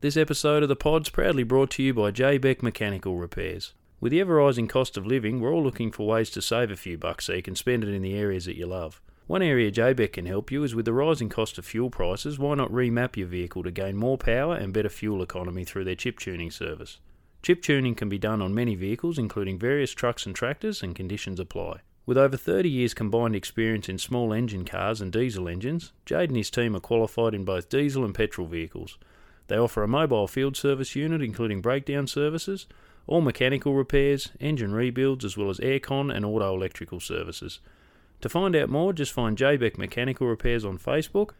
This episode of the pod's proudly brought to you by J Beck Mechanical Repairs. With the ever rising cost of living, we're all looking for ways to save a few bucks so you can spend it in the areas that you love. One area JBeck can help you is with the rising cost of fuel prices, why not remap your vehicle to gain more power and better fuel economy through their chip tuning service? Chip tuning can be done on many vehicles, including various trucks and tractors, and conditions apply. With over 30 years combined experience in small engine cars and diesel engines, Jade and his team are qualified in both diesel and petrol vehicles. They offer a mobile field service unit including breakdown services, all mechanical repairs, engine rebuilds, as well as aircon and auto electrical services. To find out more, just find JBeck Mechanical Repairs on Facebook,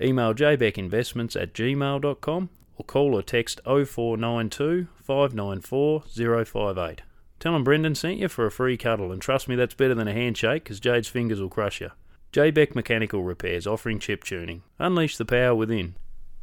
email jbeckinvestments at gmail.com, or call or text 0492 594 058. Tell them Brendan sent you for a free cuddle, and trust me, that's better than a handshake because Jade's fingers will crush you. JBeck Mechanical Repairs offering chip tuning. Unleash the power within.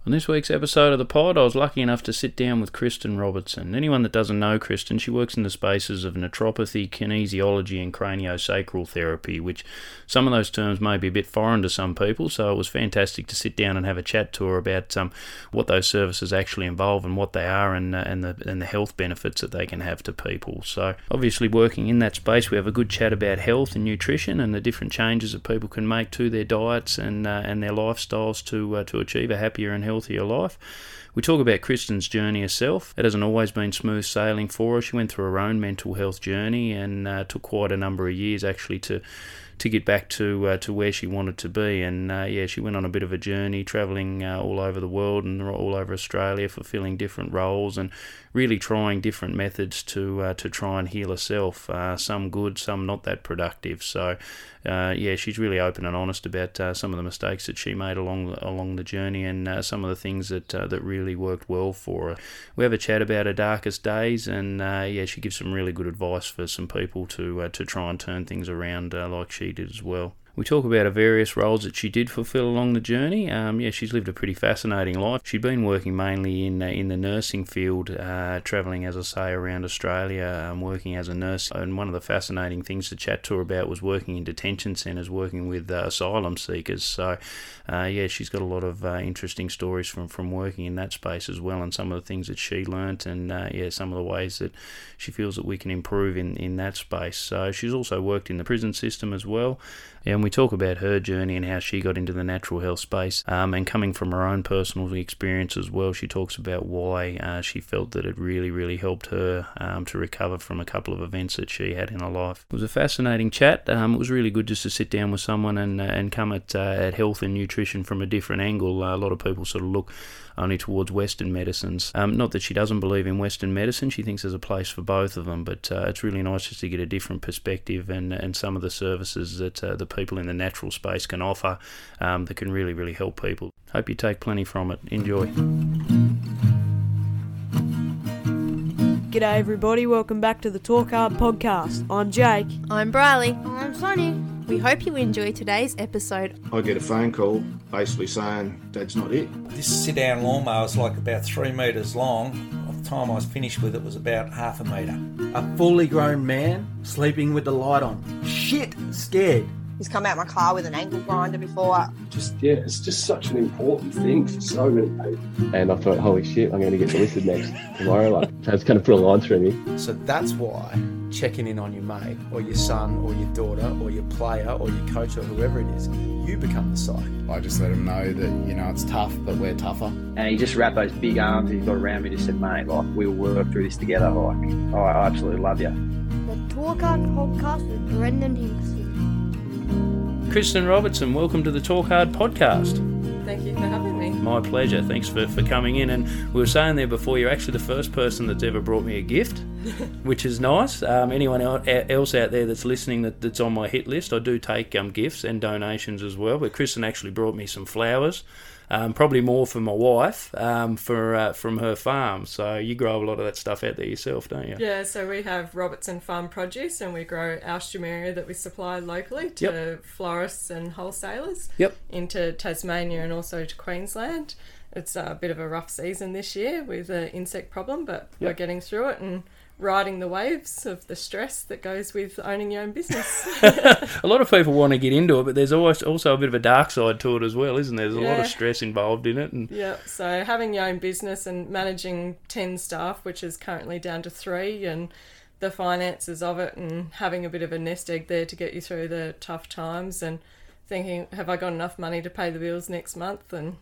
On this week's episode of the pod, I was lucky enough to sit down with Kristen Robertson. Anyone that doesn't know Kristen, she works in the spaces of naturopathy, kinesiology, and craniosacral therapy, which some of those terms may be a bit foreign to some people, so it was fantastic to sit down and have a chat to her about um, what those services actually involve and what they are and, uh, and, the, and the health benefits that they can have to people. So, obviously, working in that space, we have a good chat about health and nutrition and the different changes that people can make to their diets and, uh, and their lifestyles to, uh, to achieve a happier and healthier healthier life. We talk about Kristen's journey herself. It hasn't always been smooth sailing for her. She went through her own mental health journey and uh, took quite a number of years actually to to get back to uh, to where she wanted to be. And uh, yeah, she went on a bit of a journey, travelling uh, all over the world and all over Australia, fulfilling different roles and really trying different methods to uh, to try and heal herself. Uh, some good, some not that productive. So uh, yeah, she's really open and honest about some of the mistakes that she made along along the journey and some of the things that that really worked well for her. We have a chat about her darkest days, and yeah, she gives some really good advice for some people to to try and turn things around like she did as well. We talk about her various roles that she did fulfil along the journey. Um, yeah, she's lived a pretty fascinating life. She'd been working mainly in uh, in the nursing field, uh, travelling, as I say, around Australia, um, working as a nurse. And one of the fascinating things to chat to her about was working in detention centres, working with uh, asylum seekers. So, uh, yeah, she's got a lot of uh, interesting stories from, from working in that space as well, and some of the things that she learnt, and uh, yeah, some of the ways that she feels that we can improve in, in that space. So, she's also worked in the prison system as well. And we talk about her journey and how she got into the natural health space. Um, and coming from her own personal experience as well, she talks about why uh, she felt that it really, really helped her um, to recover from a couple of events that she had in her life. It was a fascinating chat. Um, it was really good just to sit down with someone and, uh, and come at, uh, at health and nutrition from a different angle. A lot of people sort of look only towards Western medicines. Um, not that she doesn't believe in Western medicine, she thinks there's a place for both of them, but uh, it's really nice just to get a different perspective and, and some of the services that uh, the people in the natural space can offer um, that can really, really help people. Hope you take plenty from it. Enjoy. G'day, everybody. Welcome back to the Talk Hard podcast. I'm Jake. I'm Briley. I'm Sonny. We hope you enjoy today's episode. I get a phone call basically saying Dad's not here. This sit down lawnmower is like about three metres long. By the time I was finished with it, was about half a metre. A fully grown man sleeping with the light on. Shit, scared. He's come out my car with an angle grinder before. Just yeah, it's just such an important thing for so many people. And I thought, holy shit, I'm going to get delisted next tomorrow. Like, it's kind of put a line through me. So that's why checking in on your mate or your son or your daughter or your player or your coach or whoever it is, you become the psych. I just let him know that, you know, it's tough, but we're tougher. And he just wrapped those big arms he's got around me and just said, mate, like, we'll work through this together. Like, oh, I absolutely love you. The Talk Hard Podcast with Brendan Hinkson. Kristen Robertson, welcome to the Talk Hard Podcast. Thank you for having me. My pleasure. Thanks for, for coming in. And we were saying there before, you're actually the first person that's ever brought me a gift, which is nice. Um, anyone else out there that's listening that, that's on my hit list, I do take um, gifts and donations as well. But Kristen actually brought me some flowers um, probably more for my wife um, for uh, from her farm. So you grow a lot of that stuff out there yourself, don't you? Yeah. So we have Robertson Farm Produce, and we grow our that we supply locally to yep. florists and wholesalers. Yep. Into Tasmania and also to Queensland. it's a bit of a rough season this year with an insect problem, but we're getting through it and riding the waves of the stress that goes with owning your own business. a lot of people want to get into it, but there's always also a bit of a dark side to it as well, isn't there? There's a lot of stress involved in it, and Yeah, so having your own business and managing 10 staff, which is currently down to three, and the finances of it, and having a bit of a nest egg there to get you through the tough times, and thinking, have I got enough money to pay the bills next month? And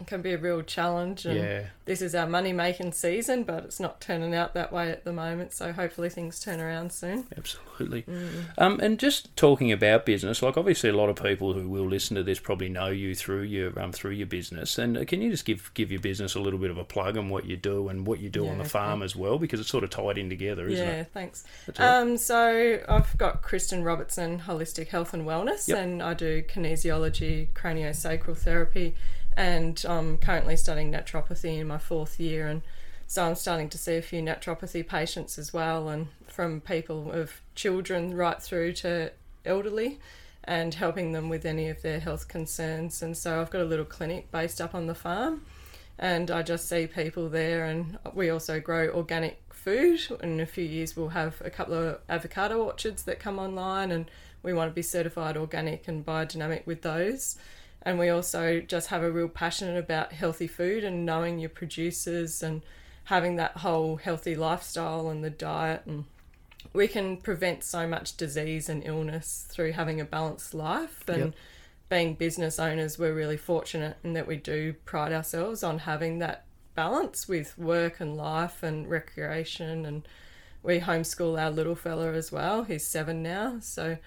it can be a real challenge. And Yeah. this is our money making season, but it's not turning out that way at the moment. So hopefully things turn around soon. Absolutely. Mm. Um, and just talking about business, like obviously a lot of people who will listen to this probably know you through your um, through your business. And uh, can you just give give your business a little bit of a plug on what you do and what you do on the farm as well, because it's sort of tied in together, isn't yeah, it? Yeah. Thanks. That's all right. Um, so I've got Kristen Robertson Holistic Health and Wellness, Yep. and I do kinesiology, craniosacral therapy, and I'm currently studying naturopathy in my fourth year, and so I'm starting to see a few naturopathy patients as well, and from people of children right through to elderly. And helping them with any of their health concerns. And so I've got a little clinic based up on the farm and I just see people there. And we also grow organic food. In a few years, we'll have a couple of avocado orchards that come online, and we want to be certified organic and biodynamic with those. And we also just have a real passion about healthy food and knowing your producers and having that whole healthy lifestyle and the diet. And we can prevent so much disease and illness through having a balanced life and Yep. being business owners. We're really fortunate in that we do pride ourselves on having that balance with work and life and recreation. And we homeschool our little fella as well. He's seven now. So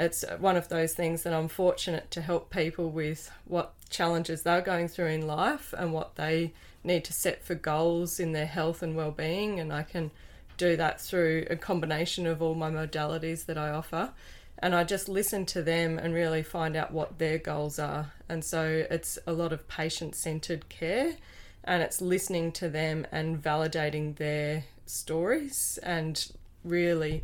it's one of those things that I'm fortunate to help people with what challenges they're going through in life and what they need to set for goals in their health and well-being and I can do that through a combination of all my modalities that I offer. And I just listen to them and really find out what their goals are. And so it's a lot of patient-centered care and it's listening to them and validating their stories and really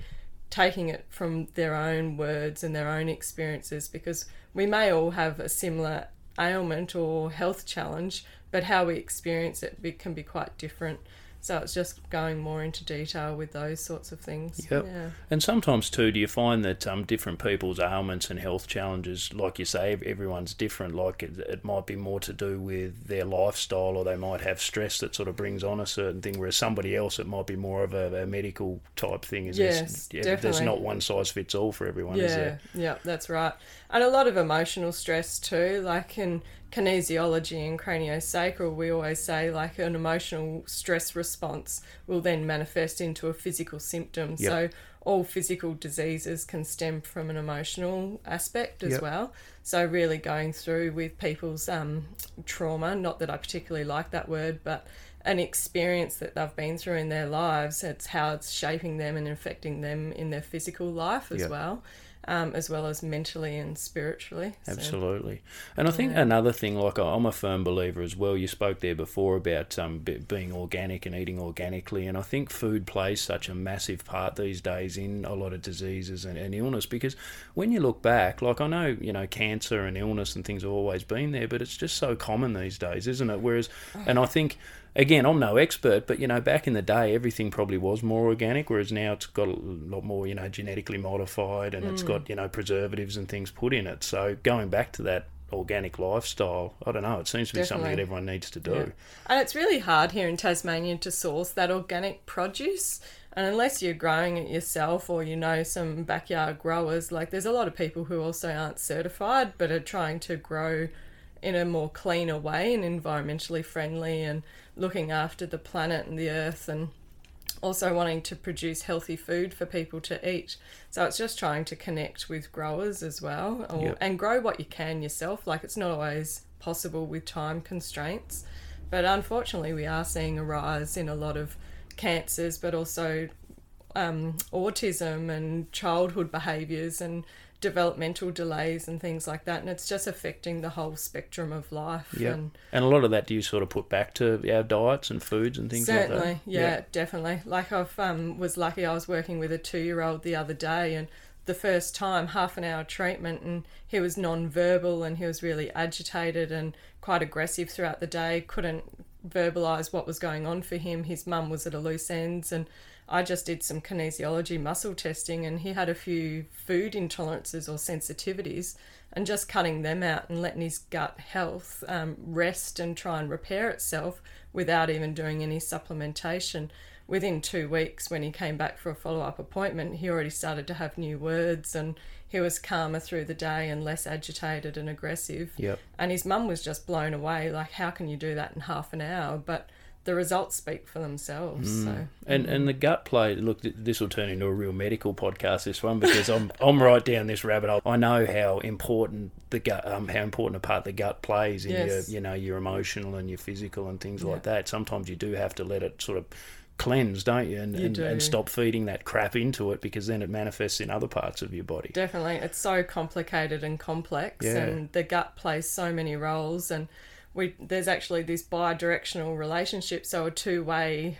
taking it from their own words and their own experiences because we may all have a similar ailment or health challenge, but how we experience it can be quite different. So it's just going more into detail with those sorts of things. Yep. Yeah. And sometimes too, do you find that um, different people's ailments and health challenges, like you say, everyone's different. Like it, it might be more to do with their lifestyle, or they might have stress that sort of brings on a certain thing. Whereas somebody else, it might be more of a, a medical type thing. Is Yes, there's, There's not one size fits all for everyone, is Yeah, there? yeah, that's right. And a lot of emotional stress too, like in kinesiology and craniosacral, we always say like an emotional stress response will then manifest into a physical symptom. Yep. So all physical diseases can stem from an emotional aspect as Yep. well. So really going through with people's um, trauma, not that I particularly like that word, but an experience that they've been through in their lives, it's how it's shaping them and affecting them in their physical life as Yep. well, um, as well as mentally and spiritually. So- Absolutely. And I think Yeah. another thing, like I'm a firm believer as well. You spoke there before about um, being organic and eating organically, and I think food plays such a massive part these days in a lot of diseases and, and illness. Because when you look back, like I know you know cancer and illness and things have always been there, but it's just so common these days, isn't it? Whereas, and I think. Again, I'm no expert, but you know, back in the day, everything probably was more organic, whereas now it's got a lot more, you know, genetically modified, and it's hmm. got you know preservatives and things put in it. So going back to that organic lifestyle, I don't know. It seems to be something that everyone needs to do. Yeah. And it's really hard here in Tasmania to source that organic produce. And unless you're growing it yourself or you know some backyard growers, like there's a lot of people who also aren't certified but are trying to grow in a more cleaner way and environmentally friendly and looking after the planet and the earth and also wanting to produce healthy food for people to eat. So it's just trying to connect with growers as well or, Yep. and grow what you can yourself. Like it's not always possible with time constraints. But unfortunately, we are seeing a rise in a lot of cancers, but also um, autism and childhood behaviours and developmental delays and things like that. And it's just affecting the whole spectrum of life. Yeah. And And a lot of that do you sort of put back to our diets and foods and things Certainly, like that? yeah, definitely. Like I've um, was lucky. I was working with a two-year-old the other day, and the first time, half an hour treatment, and he was non-verbal and he was really agitated and quite aggressive throughout the day. Couldn't verbalize what was going on for him. His mum was at a loose ends, and I just did some kinesiology muscle testing, and he had a few food intolerances or sensitivities, and just cutting them out and letting his gut health um, rest and try and repair itself without even doing any supplementation. Within two weeks, when he came back for a follow up appointment, he already started to have new words and he was calmer through the day and less agitated and aggressive. Yep. And his mum was just blown away like, how can you do that in half an hour? But the results speak for themselves. So Mm. And and the gut play. Look, this will turn into a real medical podcast. This one because I'm I'm right down this rabbit hole. I know how important the gut, um, how important a part the gut plays in Yes. your you know your emotional and your physical and things Yeah. like that. Sometimes you do have to let it sort of cleanse, don't you? And, You and, do. and stop feeding that crap into it because then it manifests in other parts of your body. Definitely. It's so complicated and complex Yeah. and the gut plays so many roles and we there's actually this bi-directional relationship, so a two-way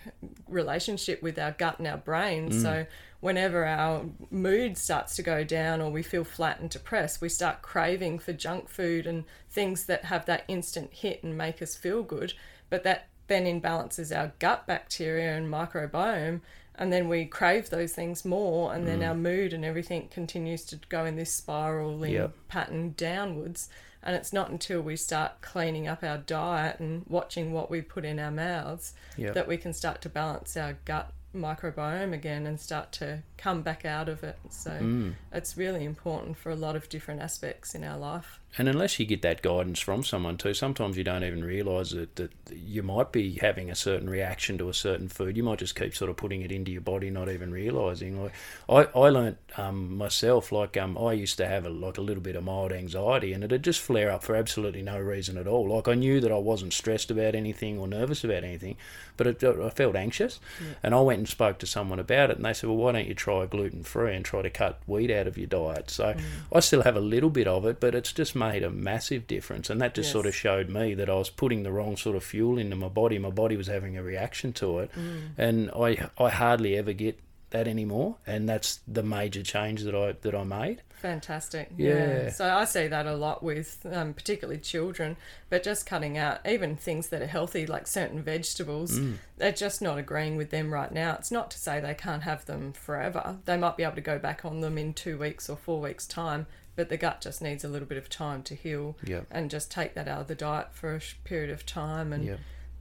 relationship with our gut and our brain. Mm. So whenever our mood starts to go down or we feel flat and depressed, we start craving for junk food and things that have that instant hit and make us feel good. But that then imbalances our gut bacteria and microbiome. And then we crave those things more, and then Mm. our mood and everything continues to go in this spiraling Yep. pattern downwards. And it's not until we start cleaning up our diet and watching what we put in our mouths Yep. that we can start to balance our gut microbiome again and start to come back out of it. So Mm. it's really important for a lot of different aspects in our life. And unless you get that guidance from someone too, sometimes you don't even realise that, that you might be having a certain reaction to a certain food. You might just keep sort of putting it into your body, not even realising. Like I, I learnt um, myself, like um, I used to have a, like a little bit of mild anxiety, and it'd just flare up for absolutely no reason at all. Like I knew that I wasn't stressed about anything or nervous about anything, but it, I felt anxious, and I went and spoke to someone about it, and they said, "Well, why don't you try gluten free and try to cut wheat out of your diet?" So I still have a little bit of it, but it's just made a massive difference, and that just Yes. sort of showed me that I was putting the wrong sort of fuel into my body. My body was having a reaction to it, Mm. and I I hardly ever get that anymore, and that's the major change that I that I made. Fantastic. Yeah. So I see that a lot with um, particularly children, but just cutting out even things that are healthy, like certain vegetables, Mm. they're just not agreeing with them right now. It's not to say they can't have them forever. They might be able to go back on them in two weeks or four weeks' time, but the gut just needs a little bit of time to heal and just take that out of the diet for a period of time. And.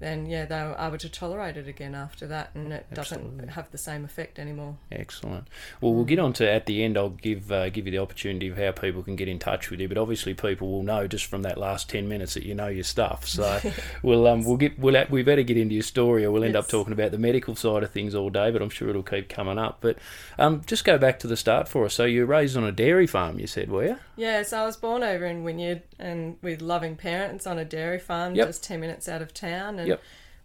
Then, yeah, they were able to tolerate it again after that, and it Absolutely. doesn't have the same effect anymore. Excellent. Well, we'll get on to at the end. I'll give uh, give you the opportunity of how people can get in touch with you. But obviously, people will know just from that last ten minutes that you know your stuff. So we'll um, we'll get we'll we better get into your story, or we'll end up talking about the medical side of things all day. But I'm sure it'll keep coming up. But um, just go back to the start for us. So you were raised on a dairy farm, you said, were you? Yeah, so I was born over in Wynyard and with loving parents on a dairy farm Yep. just 10 minutes out of town. And Yep.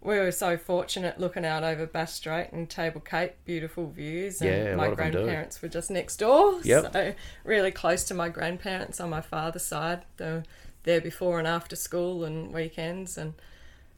We were so fortunate looking out over Bass Strait and Table Cape, beautiful views. And Yeah, my lot of them do. grandparents were just next door. Yep. So really close to my grandparents on my father's side. They were there before and after school and weekends. And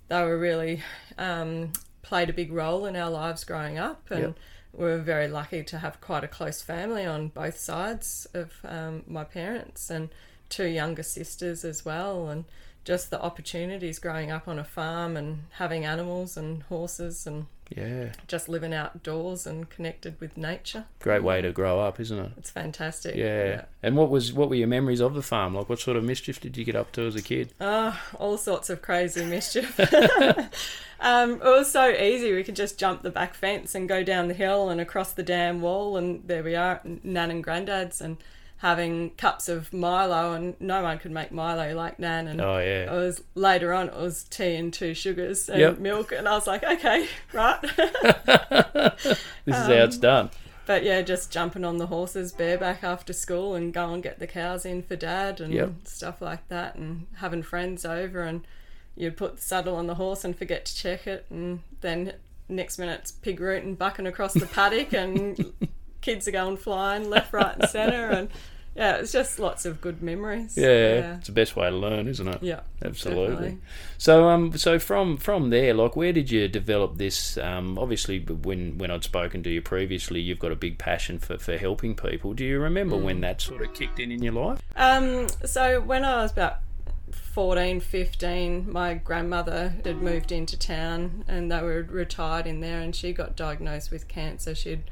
they were really um, played a big role in our lives growing up. And Yep. we were very lucky to have quite a close family on both sides of um, my parents and two younger sisters as well. And just the opportunities growing up on a farm and having animals and horses and Yeah. just living outdoors and connected with nature. Great way to grow up, isn't it? It's fantastic. Yeah. And what was what were your memories of the farm? Like, what sort of mischief did you get up to as a kid? Oh, all sorts of crazy mischief. um, it was so easy. We could just jump the back fence and go down the hill and across the dam wall, and there we are, Nan and Grandad's, and having cups of Milo, and no one could make Milo like Nan. And Oh, yeah. it was later on. It was tea and two sugars and Yep. milk, and I was like, okay, right. This is how it's Um, done. But yeah, just jumping on the horses bareback after school and go and get the cows in for dad and Yep. stuff like that, and having friends over and you'd put the saddle on the horse and forget to check it, and then next minute it's pig rooting bucking across the paddock and kids are going flying left, right, and centre, and yeah, it's just lots of good memories. Yeah, it's the best way to learn, isn't it? Yeah, absolutely. definitely. So, um, so from from there, like, where did you develop this? Um, obviously, when when I'd spoken to you previously, you've got a big passion for for helping people. Do you remember when Mm. that sort of kicked in in your life? Um, so when I was about 14, 15, my grandmother had moved into town and they were retired in there and she got diagnosed with cancer. She'd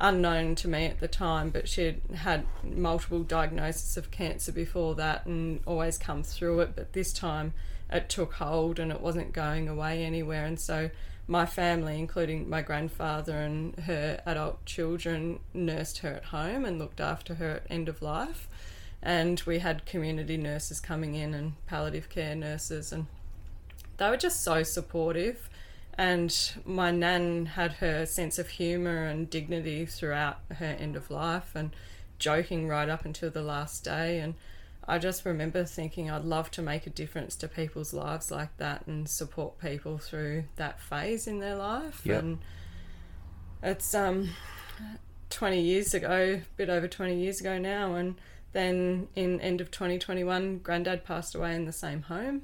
unknown to me at the time, but she'd had multiple diagnoses of cancer before that and always come through it. But this time it took hold and it wasn't going away anywhere. And so my family, including my grandfather and her adult children, nursed her at home and looked after her at end of life. And we had community nurses coming in and palliative care nurses, and they were just so supportive. And my nan had her sense of humour and dignity throughout her end of life and joking right up until the last day. And I just remember thinking I'd love to make a difference to people's lives like that and support people through that phase in their life. Yep. And it's um 20 years ago, a bit over 20 years ago now, and then in end of 2021, Granddad passed away in the same home,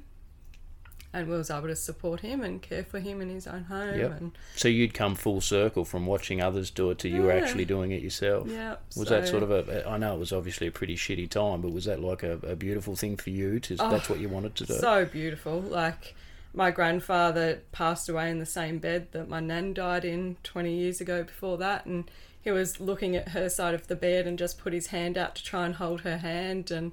and we was able to support him and care for him in his own home. Yep. And So you'd come full circle from watching others do it to you were actually doing it yourself. Yeah, Was that sort of a? I know it was obviously a pretty shitty time, but was that like a, a beautiful thing for you? To Oh, that's what you wanted to do. So beautiful. Like my grandfather passed away in the same bed that my nan died in 20 years ago before that and he was looking at her side of the bed and just put his hand out to try and hold her hand and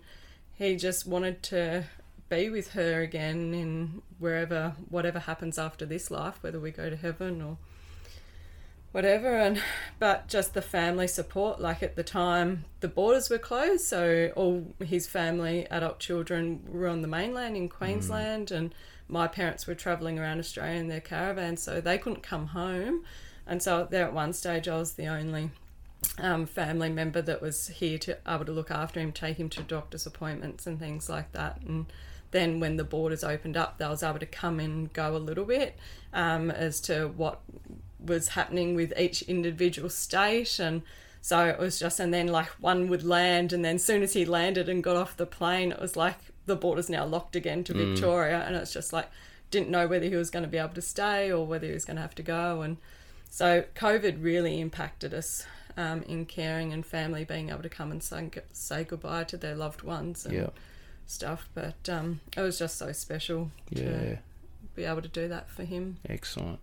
he just wanted to be with her again in wherever whatever happens after this life whether we go to heaven or whatever. And but just the family support like at the time the borders were closed so all his family adult children were on the mainland in queensland and my parents were travelling around australia in their caravan so they couldn't come home. And so there at one stage i was the only um, family member that was here to able to look after him take him to doctor's appointments and things like that. And then when the borders opened up they was able to come and go a little bit um, as to what was happening with each individual state and so it was just and then like one would land and then soon as he landed and got off the plane it was like the border's now locked again to Mm. victoria and it's just like didn't know whether he was going to be able to stay or whether he was going to have to go and so covid really impacted us um, in caring and family being able to come and say, say goodbye to their loved ones and Yeah. Stuff but um, it was just so special Yeah. to be able to do that for him Excellent.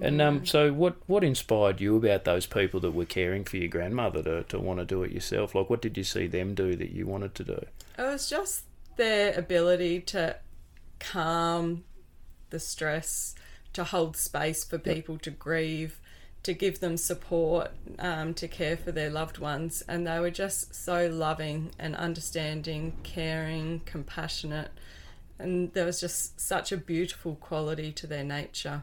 And um, so, what what inspired you about those people that were caring for your grandmother to, to want to do it yourself? Like, what did you see them do that you wanted to do? It was just their ability to calm the stress, to hold space for people to grieve, to give them support, um, to care for their loved ones. And they were just so loving and understanding, caring, compassionate. And there was just such a beautiful quality to their nature.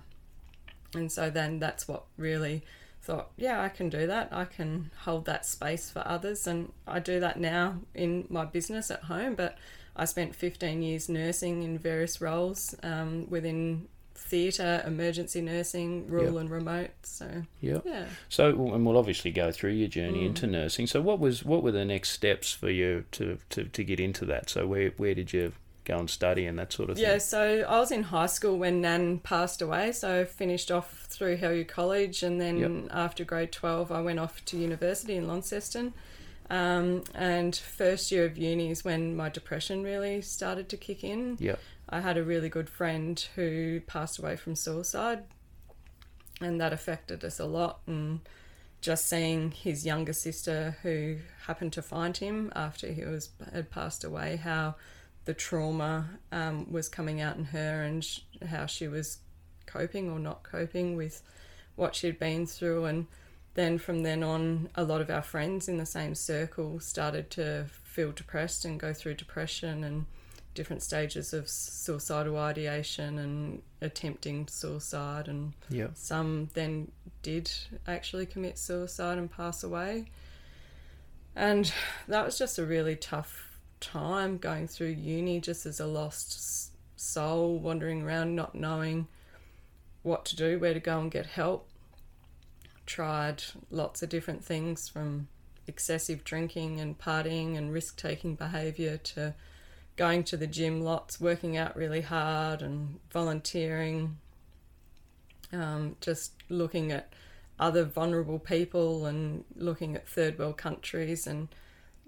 And so then that's what really thought, yeah, I can do that. I can hold that space for others. And I do that now in my business at home. But I spent 15 years nursing in various roles um, within theatre, emergency nursing, rural Yep. and remote. So, Yeah. yeah. So, and we'll obviously go through your journey Mm. into nursing. So, what was what were the next steps for you to, to, to get into that? So, where where did you go and study and that sort of thing? Yeah, so I was in high school when Nan passed away. So I finished off through Hellyer College, and then Yep. after grade 12, I went off to university in Launceston. Um, and first year of uni is when my depression really started to kick in. Yep. I had a really good friend who passed away from suicide, and that affected us a lot. And just seeing his younger sister, who happened to find him after he was had passed away, how the trauma um, was coming out in her, and sh- how she was coping or not coping with what she'd been through, and then from then on, a lot of our friends in the same circle started to feel depressed and go through depression and different stages of suicidal ideation and attempting suicide and Yep. some then did actually commit suicide and pass away and that was just a really tough time going through uni just as a lost soul wandering around not knowing what to do where to go and get help tried lots of different things from excessive drinking and partying and risk taking behaviour to going to the gym lots, working out really hard and volunteering, um, just looking at other vulnerable people and looking at third world countries and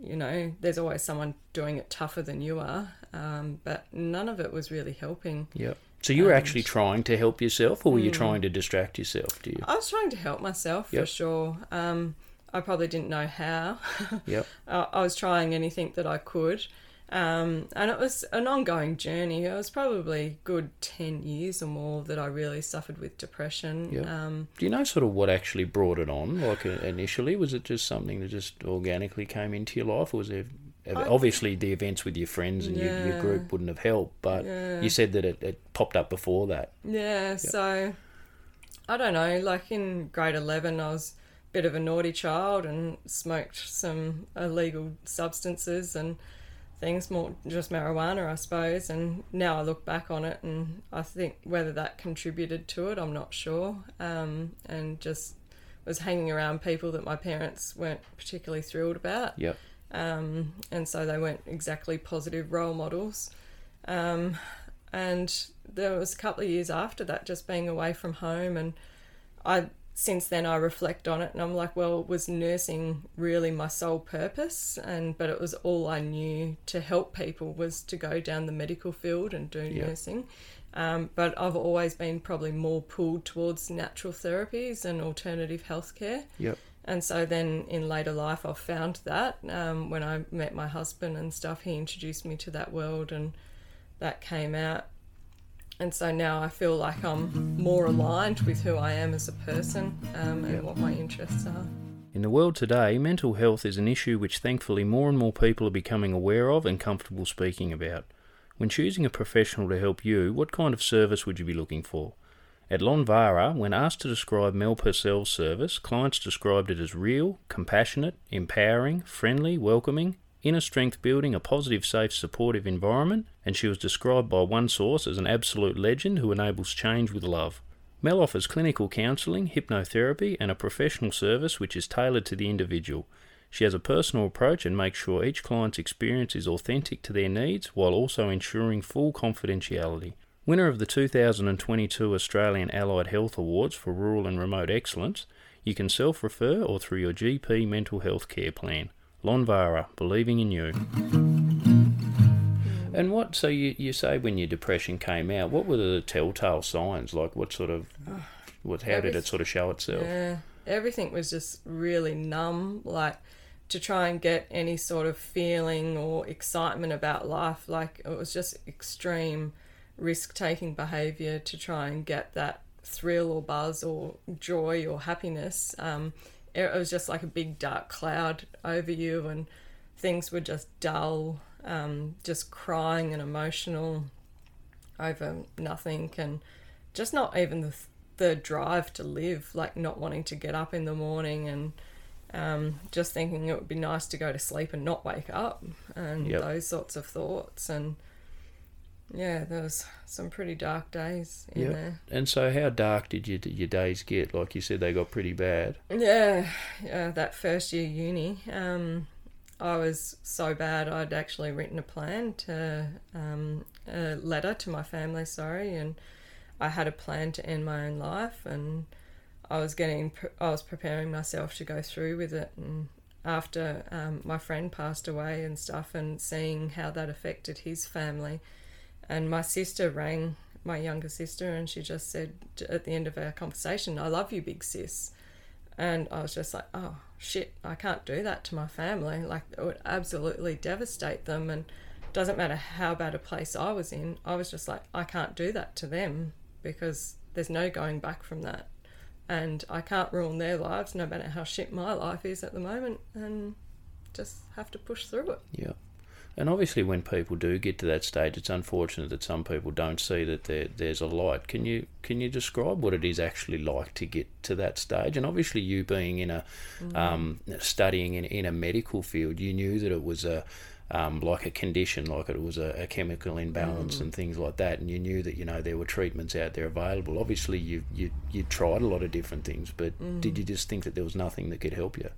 you know there's always someone doing it tougher than you are um, but none of it was really helping Yep. So you were And- actually trying to help yourself, or were you Mm. trying to distract yourself? Do you? I was trying to help myself for sure. Um, I probably didn't know how. Yep. I, I was trying anything that I could. Um, and it was an ongoing journey. It was probably good 10 years or more that I really suffered with depression. Yep. Um, Do you know sort of what actually brought it on? Like uh, initially, was it just something that just organically came into your life, or was there? I- Obviously, the events with your friends and your, your group wouldn't have helped, but Yeah. you said that it, it popped up before that. Yeah, so I don't know. Like in grade 11, I was a bit of a naughty child and smoked some illegal substances and things, more just marijuana, I suppose. And now I look back on it and I think whether that contributed to it, I'm not sure. Um, and just was hanging around people that my parents weren't particularly thrilled about. Yep. Um, and so they weren't exactly positive role models. Um, and there was a couple of years after that, just being away from home, and I since then I reflect on it, and I'm like, well, was nursing really my sole purpose? And but it was all I knew to help people was to go down the medical field and do Yeah. nursing. Um, but I've always been probably more pulled towards natural therapies and alternative healthcare. Yep. And so then in later life, I've found that um, when I met my husband and stuff, he introduced me to that world and that came out. And so now I feel like I'm more aligned with who I am as a person um, and Yep. what my interests are. In the world today, mental health is an issue which thankfully more and more people are becoming aware of and comfortable speaking about. When choosing a professional to help you, what kind of service would you be looking for? At Lonvara, when asked to describe Mel Purcell's service, clients described it as real, compassionate, empowering, friendly, welcoming, inner strength building, a positive, safe, supportive environment, and she was described by one source as an absolute legend who enables change with love. Mel offers clinical counselling, hypnotherapy, and a professional service which is tailored to the individual. She has a personal approach and makes sure each client's experience is authentic to their needs while also ensuring full confidentiality. Winner of the 2022 Australian Allied Health Awards for Rural and Remote Excellence, you can self refer or through your GP mental health care plan. Lonvara, believing in you. And what, so you, you say when your depression came out, what were the telltale signs? Like what sort of, what, how did it sort of show itself? Yeah, everything was just really numb. Like to try and get any sort of feeling or excitement about life, like it was just extreme risk taking behavior to try and get that thrill or buzz or joy or happiness. Um, it was just like a big dark cloud over you, and things were just dull, um, just crying and emotional over nothing, and just not even the the drive to live, like not wanting to get up in the morning and um, just thinking it would be nice to go to sleep and not wake up, and Yep. those sorts of thoughts. And yeah, there was some pretty dark days in Yeah. there. And so, how dark did your your days get? Like you said, they got pretty bad. Yeah, yeah, that first year uni, um, I was so bad. I'd actually written a plan to um, a letter to my family. Sorry, and I had a plan to end my own life, and I was getting, I was preparing myself to go through with it. And after um, my friend passed away and stuff, and seeing how that affected his family, and my sister rang my younger sister, and she just said at the end of our conversation, "I love you, big sis." And I was just like, oh shit, I can't do that to my family. Like it would absolutely devastate them. And doesn't matter how bad a place I was in, I was just like, I can't do that to them because there's no going back from that. And I can't ruin their lives, no matter how shit my life is at the moment. And just have to push through it. Yeah. And obviously, when people do get to that stage, it's unfortunate that some people don't see that there, there's a light. Can you can you describe what it is actually like to get to that stage? And obviously, you being in a um, studying in, in a medical field, you knew that it was a um, like a condition, like it was a, a chemical imbalance and things like that, and you knew that you know there were treatments out there available. Obviously, you you you tried a lot of different things, but did you just think that there was nothing that could help you?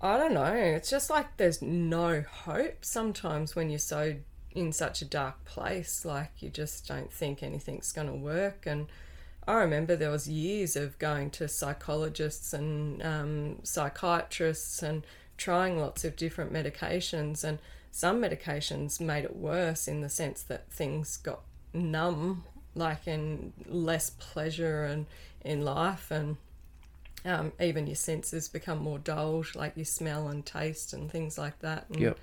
I don't know. It's just like there's no hope sometimes when you're so in such a dark place. Like you just don't think anything's going to work. And I remember there was years of going to psychologists and um, psychiatrists and trying lots of different medications. And some medications made it worse in the sense that things got numb, like in less pleasure and in life and um, even your senses become more dulled, like your smell and taste and things like that. And, Yep.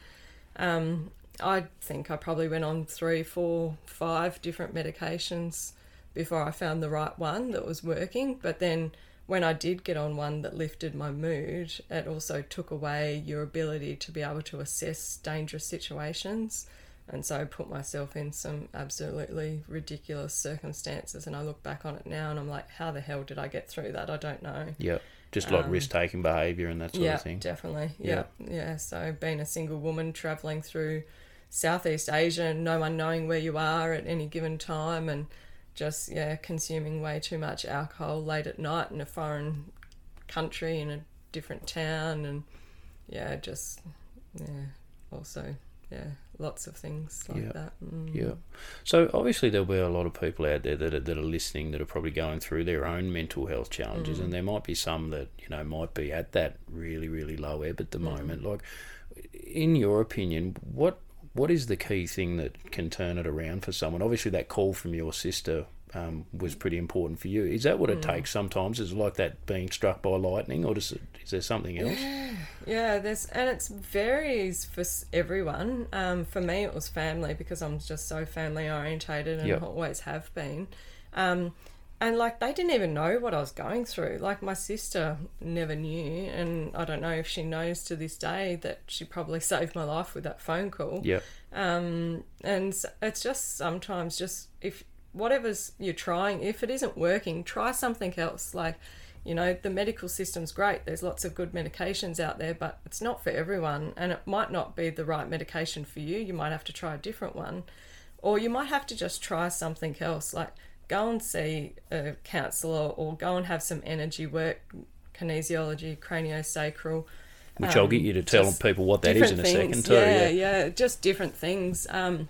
Um, I think I probably went on three, four, five different medications before I found the right one that was working. But then when I did get on one that lifted my mood, it also took away your ability to be able to assess dangerous situations. And so I put myself in some absolutely ridiculous circumstances. And I look back on it now and I'm like, how the hell did I get through that? I don't know. Yep. Just like Um, risk taking behaviour and that sort yeah, of thing. definitely. Yeah. Yeah, yeah. So being a single woman traveling through Southeast Asia and no one knowing where you are at any given time, and just yeah, consuming way too much alcohol late at night in a foreign country in a different town, and yeah, just yeah, also yeah, lots of things like yeah. that. Mm. Yeah. So obviously there'll be a lot of people out there that are, that are listening that are probably going through their own mental health challenges, Mm. and there might be some that you know might be at that really really low ebb at the Mm. moment. Like, in your opinion, what what is the key thing that can turn it around for someone? Obviously, that call from your sister. Um, was pretty important for you. Is that what it Mm. takes sometimes? Is it like that being struck by lightning, or does it, is there something else? Yeah, yeah there's and it varies for everyone. Um, for me, it was family because I'm just so family orientated and Yep. always have been. Um, and like they didn't even know what I was going through. Like my sister never knew, and I don't know if she knows to this day that she probably saved my life with that phone call. Yeah. Um, and it's just sometimes just if whatever's you're trying, if it isn't working, try something else. Like, you know, the medical system's great. There's lots of good medications out there, but it's not for everyone, and it might not be the right medication for you. You might have to try a different one, or you might have to just try something else. Like, go and see a counsellor, or go and have some energy work, kinesiology, craniosacral. Which I'll get you to tell people what that is in a different second things. too, Yeah, yeah. yeah, just different things. Um,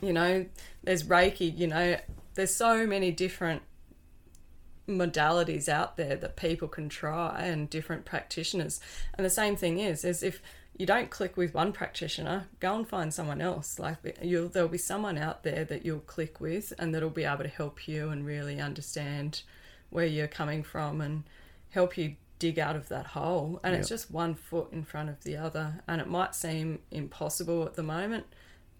you know, there's Reiki, you know, there's so many different modalities out there that people can try and different practitioners. And the same thing is, is if you don't click with one practitioner, go and find someone else. Like you'll, there'll be someone out there that you'll click with and that'll be able to help you and really understand where you're coming from and help you dig out of that hole. And it's just one foot in front of the other. And it might seem impossible at the moment,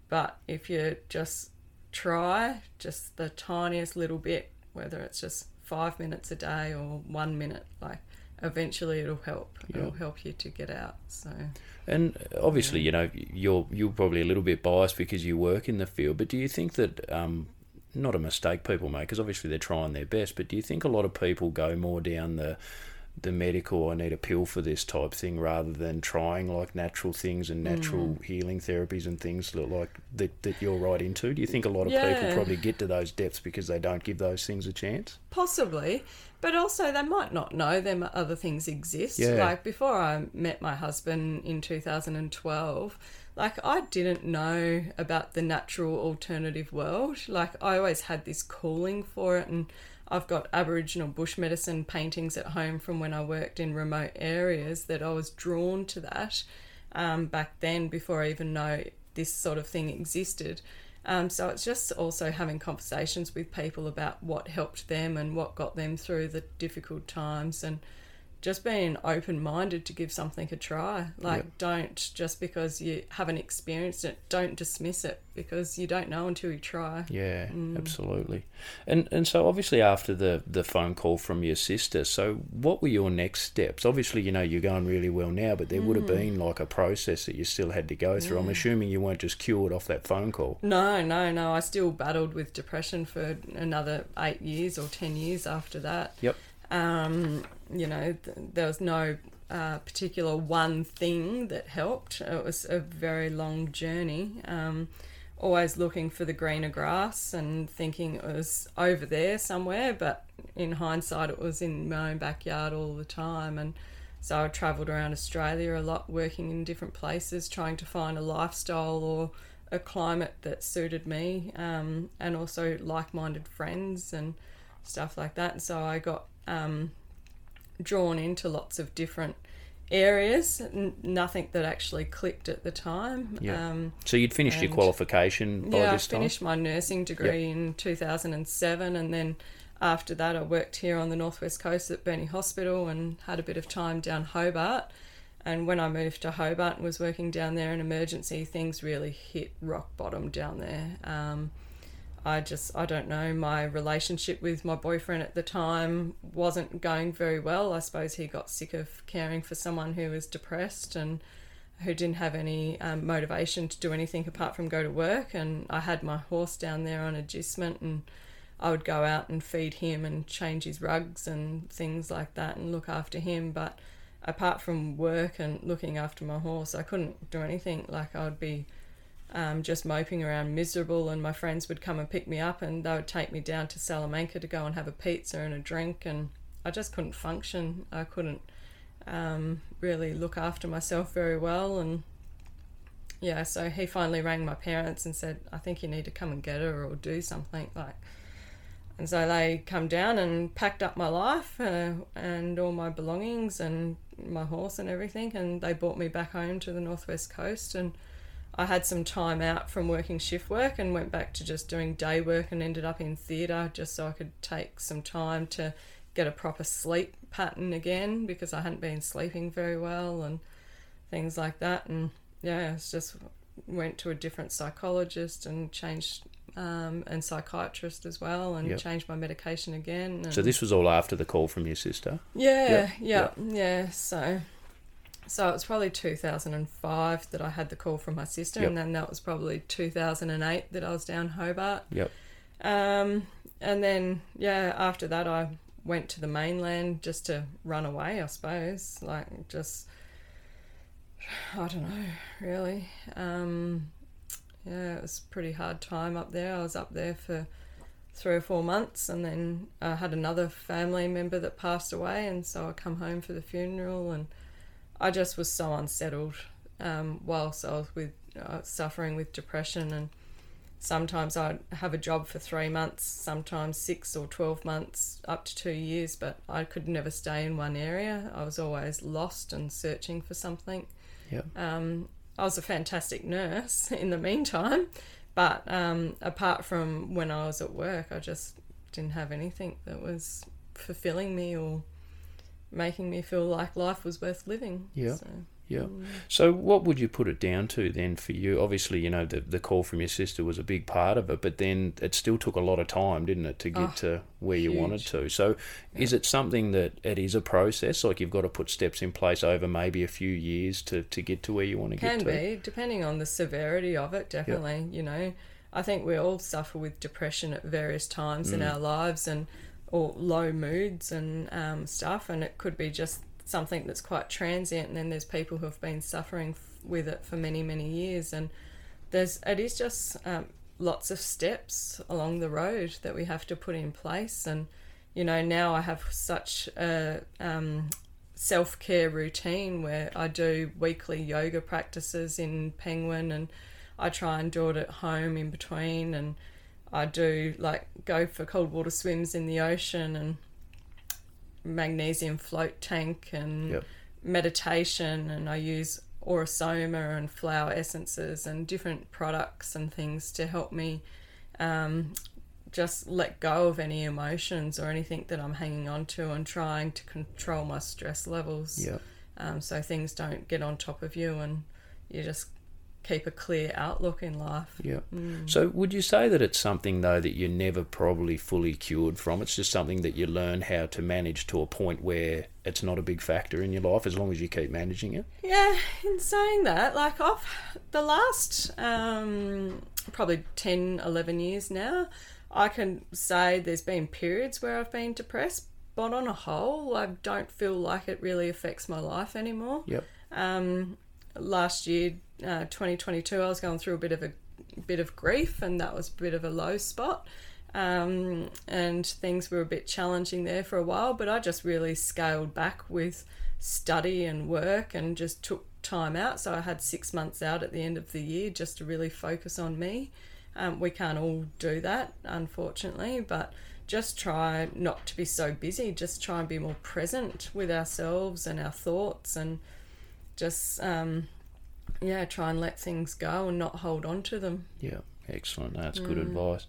but if you just try just the tiniest little bit, whether it's just five minutes a day or one minute, like eventually it'll help. Yeah. It'll help you to get out. So And obviously, you know, you're you're probably a little bit biased because you work in the field. But do you think that um, not a mistake people make? Because obviously they're trying their best. But do you think a lot of people go more down the the medical I need a pill for this type thing rather than trying like natural things and natural Mm. healing therapies and things that like that, that you're right into? Do you think a lot of Yeah. people probably get to those depths because they don't give those things a chance? Possibly, but also they might not know them other things exist. Yeah. Like before I met my husband in 2012, like I didn't know about the natural alternative world. Like I always had this calling for it and I've got Aboriginal bush medicine paintings at home from when I worked in remote areas that I was drawn to that um, back then before I even know this sort of thing existed. Um, so it's just also having conversations with people about what helped them and what got them through the difficult times and just being open minded to give something a try. Like, Yep. don't just because you haven't experienced it, don't dismiss it because you don't know until you try. Yeah, Mm. absolutely. And and so obviously after the the phone call from your sister, so what were your next steps? Obviously, you know you're going really well now, but there would have Mm. been like a process that you still had to go through. I'm assuming you weren't just cured off that phone call. No, no, no. I still battled with depression for another eight years or ten years after that. Yep. Um, you know, th- there was no uh, particular one thing that helped. It was a very long journey. Um, always looking for the greener grass and thinking it was over there somewhere, but in hindsight, it was in my own backyard all the time. And So I travelled around Australia a lot, working in different places, trying to find a lifestyle or a climate that suited me, um, and also like-minded friends and stuff like that. And so I got um, drawn into lots of different areas. N- nothing that actually clicked at the time. Yeah. Um, so you'd finished your qualification by yeah, this I finished my nursing degree in 2007, and then after that, I worked here on the northwest coast at Burnie Hospital and had a bit of time down Hobart. And when I moved to Hobart and was working down there in emergency, things really hit rock bottom down there. Um, I just, I don't know, my relationship with my boyfriend at the time wasn't going very well. I suppose he got sick of caring for someone who was depressed and who didn't have any um, motivation to do anything apart from go to work. And I had my horse down there on agistment and I would go out and feed him and change his rugs and things like that and look after him. But apart from work and looking after my horse, I couldn't do anything. Like I would be um, just moping around miserable, and my friends would come and pick me up, and they would take me down to Salamanca to go and have a pizza and a drink, and I just couldn't function. I couldn't um, really look after myself very well, and yeah, so he finally rang my parents and said, "I think you need to come and get her or do something." Like, and so they come down and packed up my life uh, and all my belongings and my horse and everything, and they brought me back home to the northwest coast and. I had some time out from working shift work and went back to just doing day work and ended up in theatre just so I could take some time to get a proper sleep pattern again because I hadn't been sleeping very well and things like that. And yeah, it's just went to a different psychologist and changed um, and psychiatrist as well and Yep. changed my medication again. And So this was all after the call from your sister? yeah, Yep, yeah, yeah. So, so it was probably 2005 that I had the call from my sister, Yep. and then that was probably 2008 that I was down Hobart. Yep. Um, and then yeah, after that I went to the mainland just to run away, I suppose. Like just, I don't know, really. Um, yeah, it was a pretty hard time up there. I was up there for three or four months, and then I had another family member that passed away, and so I come home for the funeral, and I just was so unsettled um, whilst I was with uh, suffering with depression, and sometimes I'd have a job for three months, sometimes six or twelve months, up to two years, but I could never stay in one area. I was always lost and searching for something. Yep. Um, I was a fantastic nurse in the meantime, but um, apart from when I was at work, I just didn't have anything that was fulfilling me or making me feel like life was worth living. Yeah. So, Yeah. mm. So what would you put it down to then for you? Obviously, you know, the the call from your sister was a big part of it, but then it still took a lot of time, didn't it, to get Oh, to where you wanted to. So is it something that it is a process, like you've got to put steps in place over maybe a few years to, to get to where you want to Can get to? Can be, depending on the severity of it, definitely. You know, I think we all suffer with depression at various times in Mm. our lives and or low moods and um, stuff, and it could be just something that's quite transient, and then there's people who have been suffering f- with it for many, many years, and there's it is just um, lots of steps along the road that we have to put in place, and you know now I have such a um, self care routine where I do weekly yoga practices in Penguin and I try and do it at home in between and I do like go for cold water swims in the ocean and magnesium float tank and Yep. meditation and I use Aura-Soma and flower essences and different products and things to help me um, just let go of any emotions or anything that I'm hanging on to and trying to control my stress levels. Yep. Um, so things don't get on top of you and you just keep a clear outlook in life. Yeah. Mm. So would you say that it's something though that you're never probably fully cured from? It's just something that you learn how to manage to a point where it's not a big factor in your life as long as you keep managing it. Yeah, in saying that, like off the last um, probably 10, 11 years now, I can say there's been periods where I've been depressed, but on a whole, I don't feel like it really affects my life anymore. Yep. Um, last year, uh, 2022, I was going through a bit of a bit of grief, and that was a bit of a low spot. um, and things were a bit challenging there for a while. But I just really scaled back with study and work and just took time out. So I had six months out at the end of the year just to really focus on me. Um, we can't all do that, unfortunately, but just try not to be so busy. Just try and be more present with ourselves and our thoughts, and just um, yeah, try and let things go and not hold on to them. Yeah, excellent. That's good advice.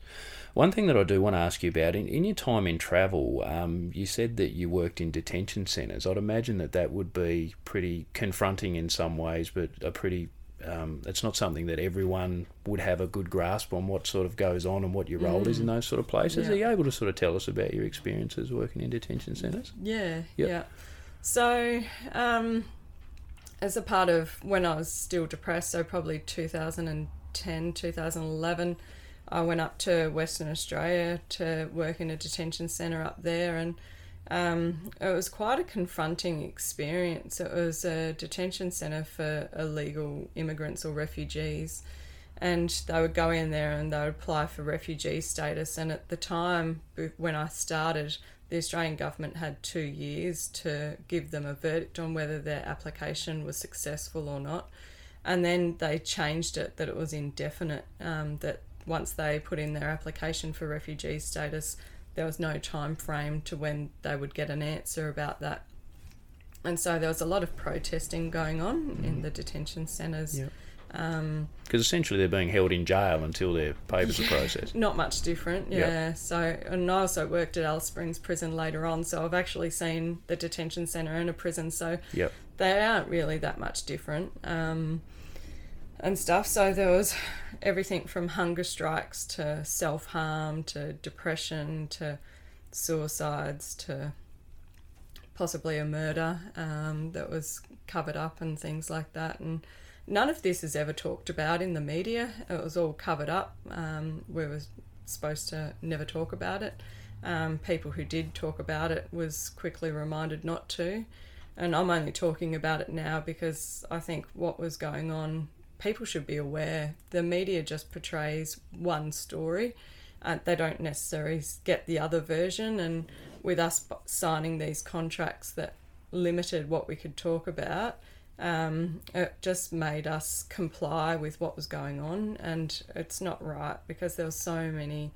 One thing that I do want to ask you about in, in your time in travel, um, you said that you worked in detention centres. I'd imagine that that would be pretty confronting in some ways, but a pretty um, it's not something that everyone would have a good grasp on what sort of goes on and what your role is in those sort of places. Yeah. Are you able to sort of tell us about your experiences working in detention centres? Yeah, Yep. yeah. So, um, as a part of when I was still depressed, so probably 2010, 2011, I went up to Western Australia to work in a detention centre up there, and um, it was quite a confronting experience. It was a detention centre for illegal immigrants or refugees, and they would go in there and they would apply for refugee status. And at the time when I started, the Australian government had two years to give them a verdict on whether their application was successful or not. And then they changed it that it was indefinite, um, that once they put in their application for refugee status, there was no time frame to when they would get an answer about that. And so there was a lot of protesting going on in the detention centres. Yep. Um, Because essentially they're being held in jail until their papers are processed. not much different, Yep. yeah. So, and I also worked at Alice Springs Prison later on, so I've actually seen the detention centre and a prison, so Yep. they aren't really that much different um, and stuff. So there was everything from hunger strikes to self harm to depression to suicides to possibly a murder um, that was covered up and things like that. And none of this is ever talked about in the media. It was all covered up. Um, we were supposed to never talk about it. Um, people who did talk about it was quickly reminded not to. And I'm only talking about it now because I think what was going on, people should be aware. The media just portrays one story. Uh, they don't necessarily get the other version. And with us signing these contracts that limited what we could talk about, um, it just made us comply with what was going on. And it's not right because there were so many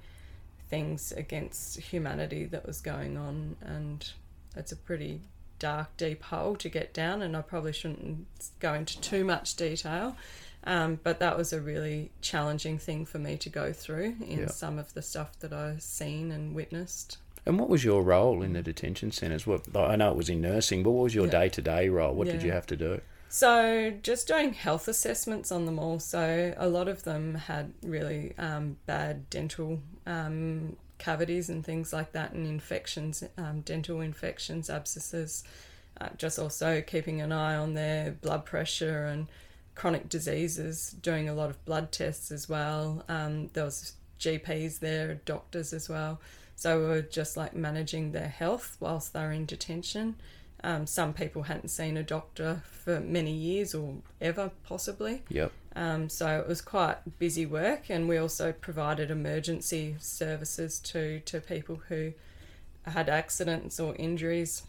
things against humanity that was going on. And it's a pretty dark, deep hole to get down. And I probably shouldn't go into too much detail. Um, but that was a really challenging thing for me to go through in Yeah. some of the stuff that I've seen and witnessed. And what was your role in the detention centres? What I know it was in nursing, but what was your day to day role? What did you have to do? So, just doing health assessments on them all. So, a lot of them had really um, bad dental um, cavities and things like that, and infections, um, dental infections, abscesses. Uh, just also keeping an eye on their blood pressure and chronic diseases, doing a lot of blood tests as well. Um, there was GPs there, doctors as well. So we were just like managing their health whilst they're in detention. Um, some people hadn't seen a doctor for many years or ever, possibly. Yep. Um, so it was quite busy work, and we also provided emergency services to to people who had accidents or injuries.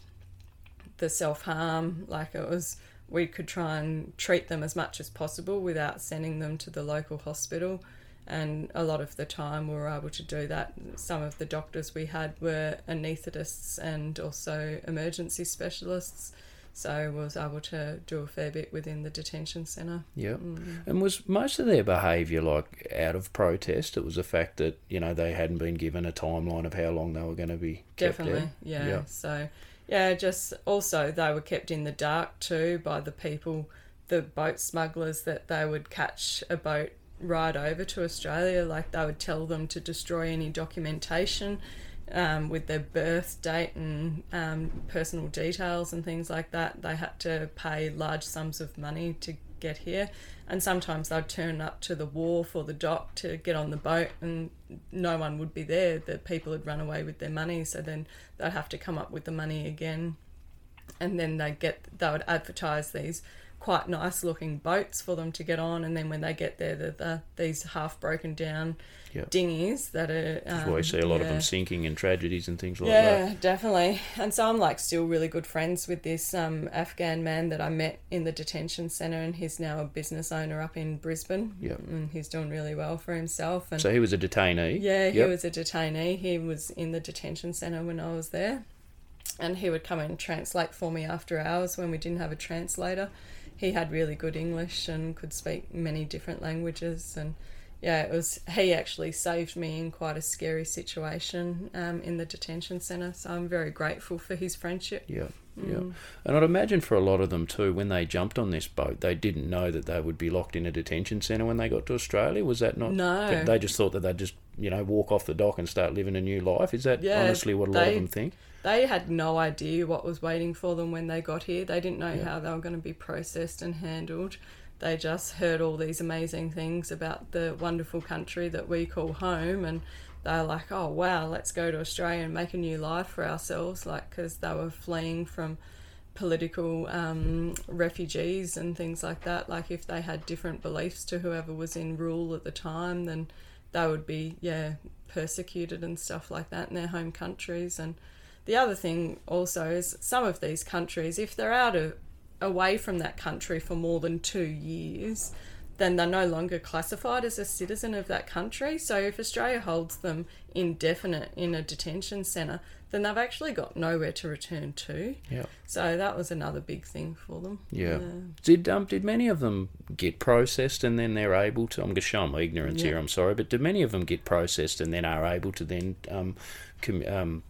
The self harm, like it was, we could try and treat them as much as possible without sending them to the local hospital. And a lot of the time, we were able to do that. Some of the doctors we had were anaesthetists and also emergency specialists. So we was able to do a fair bit within the detention centre. Yep. Mm. And was most of their behaviour like out of protest? It was the fact that you know they hadn't been given a timeline of how long they were going to be kept Definitely, yeah. Yep. So, yeah, just also they were kept in the dark too by the people, the boat smugglers that they would catch a boat right over to Australia. Like they would tell them to destroy any documentation um, with their birth date and um, personal details and things like that. They had to pay large sums of money to get here. And sometimes they'd turn up to the wharf or the dock to get on the boat, and no one would be there. The people had run away with their money, so then they'd have to come up with the money again. And then they'd get they would advertise these quite nice looking boats for them to get on, and then when they get there, they're, they're these half broken down Yep. dinghies that are. Um, That's why you see a lot of them sinking and tragedies and things like Yeah, that. Yeah, definitely. And so I'm like still really good friends with this um, Afghan man that I met in the detention centre, and he's now a business owner up in Brisbane. Yep. And he's doing really well for himself. And So he was a detainee. yeah, he Yep. was a detainee. He was in the detention centre when I was there. And he would come and translate for me after hours when we didn't have a translator. He had really good English and could speak many different languages. And yeah, it was, he actually saved me in quite a scary situation um, in the detention centre. So I'm very grateful for his friendship. Yeah, yeah. Mm. And I'd imagine for a lot of them too, when they jumped on this boat, they didn't know that they would be locked in a detention centre when they got to Australia. Was that not? No. They just thought that they'd just, you know, walk off the dock and start living a new life. Is that Yeah, honestly what a lot they- of them think? They had no idea what was waiting for them when they got here. They didn't know Yeah. how they were going to be processed and handled. They just heard all these amazing things about the wonderful country that we call home, and they're like, "Oh wow, let's go to Australia and make a new life for ourselves." Like, because they were fleeing from political um, refugees and things like that. Like, if they had different beliefs to whoever was in rule at the time, then they would be yeah persecuted and stuff like that in their home countries. And the other thing also is some of these countries, if they're out of away from that country for more than two years, then they're no longer classified as a citizen of that country. So if Australia holds them indefinite in a detention centre, then they've actually got nowhere to return to. Yeah. So that was another big thing for them. Yeah. Did um did many of them get processed and then they're able to? I'm just showing my ignorance Yeah. here. I'm sorry, but did many of them get processed and then are able to then um, com- um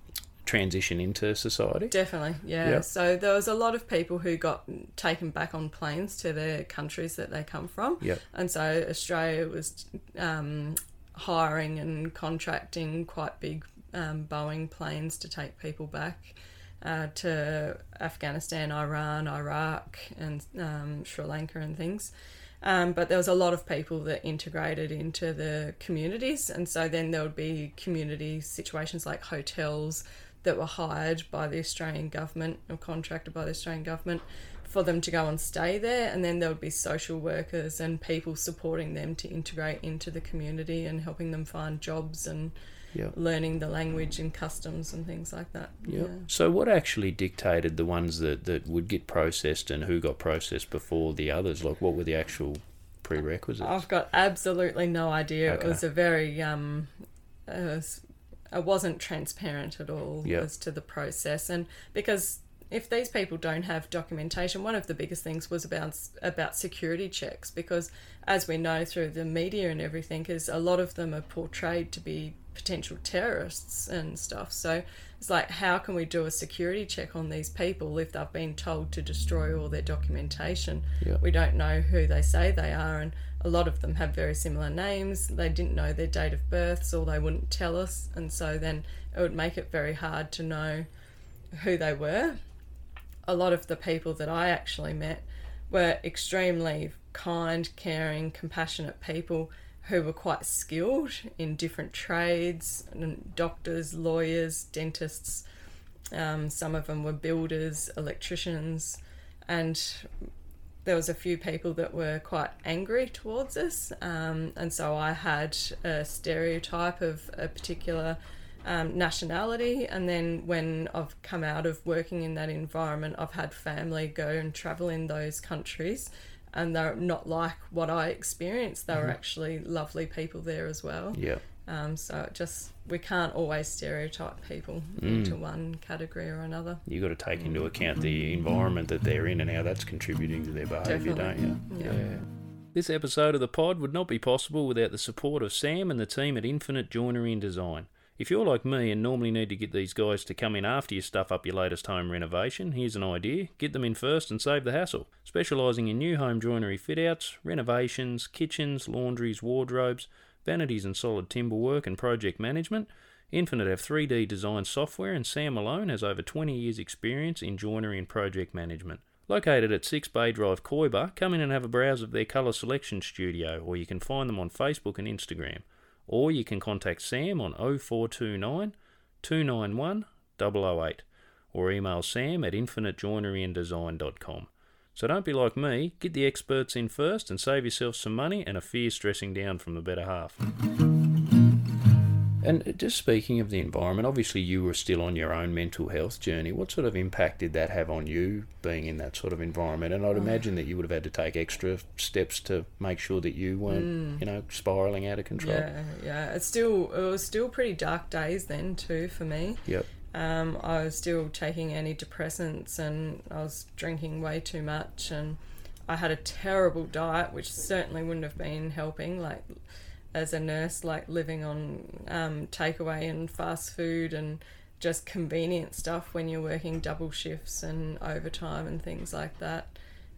transition into society? Definitely, yeah. Yeah. So there was a lot of people who got taken back on planes to their countries that they come from. Yep. And so Australia was um, hiring and contracting quite big um, Boeing planes to take people back uh, to Afghanistan, Iran, Iraq, and um, Sri Lanka and things. Um, but there was a lot of people that integrated into the communities, and so then there would be community situations like hotels that were hired by the Australian government or contracted by the Australian government for them to go and stay there, and then there would be social workers and people supporting them to integrate into the community and helping them find jobs and Yeah. learning the language and customs and things like that. Yeah. So what actually dictated the ones that, that would get processed and who got processed before the others? Like what were the actual prerequisites? I've got absolutely no idea. Okay. It was a very um, it, it wasn't transparent at all Yep. as to the process, and because if these people don't have documentation, one of the biggest things was about about security checks because, as we know through the media and everything, is a lot of them are portrayed to be potential terrorists and stuff. So it's like, how can we do a security check on these people if they've been told to destroy all their documentation? Yeah. We don't know who they say they are, and a lot of them have very similar names. They didn't know their date of births, or they wouldn't tell us, and so then it would make it very hard to know who they were. A lot of the people that I actually met were extremely kind, caring, compassionate people who were quite skilled in different trades doctors, lawyers, dentists. Um, some of them were builders, electricians, and there was a few people that were quite angry towards us. Um, and so I had a stereotype of a particular um, nationality. And then when I've come out of working in that environment, I've had family go and travel in those countries. And they're not like what I experienced. They were Mhm. actually lovely people there as well. Yeah. Um, so it just we can't always stereotype people Mm. into one category or another. you got to take into account the environment that they're in and how that's contributing to their behaviour, don't you? Definitely, yeah. This episode of the pod would not be possible without the support of Sam and the team at Infinite Joinery and Design. If you're like me and normally need to get these guys to come in after you stuff up your latest home renovation, here's an idea. Get them in first and save the hassle. Specialising in new home joinery fit outs, renovations, kitchens, laundries, wardrobes, vanities and solid timber work and project management, Infinite have 3D design software and Sam alone has over 20 years experience in joinery and project management. Located at 6 Bay Drive, Quoiba, come in and have a browse of their colour selection studio or you can find them on Facebook and Instagram. Or you can contact Sam on 0429 291 008 or email sam at infinitejoineryanddesign.com. So don't be like me, get the experts in first and save yourself some money and a fear stressing down from the better half. And just speaking of the environment, obviously you were still on your own mental health journey. What sort of impact did that have on you being in that sort of environment? And I'd imagine that you would have had to take extra steps to make sure that you weren't, Mm. you know, spiraling out of control. Yeah, yeah. It's still it was still pretty dark days then too for me. Yep. Um, I was still taking antidepressants and I was drinking way too much and I had a terrible diet which certainly wouldn't have been helping like as a nurse like living on um, takeaway and fast food and just convenient stuff when you're working double shifts and overtime and things like that.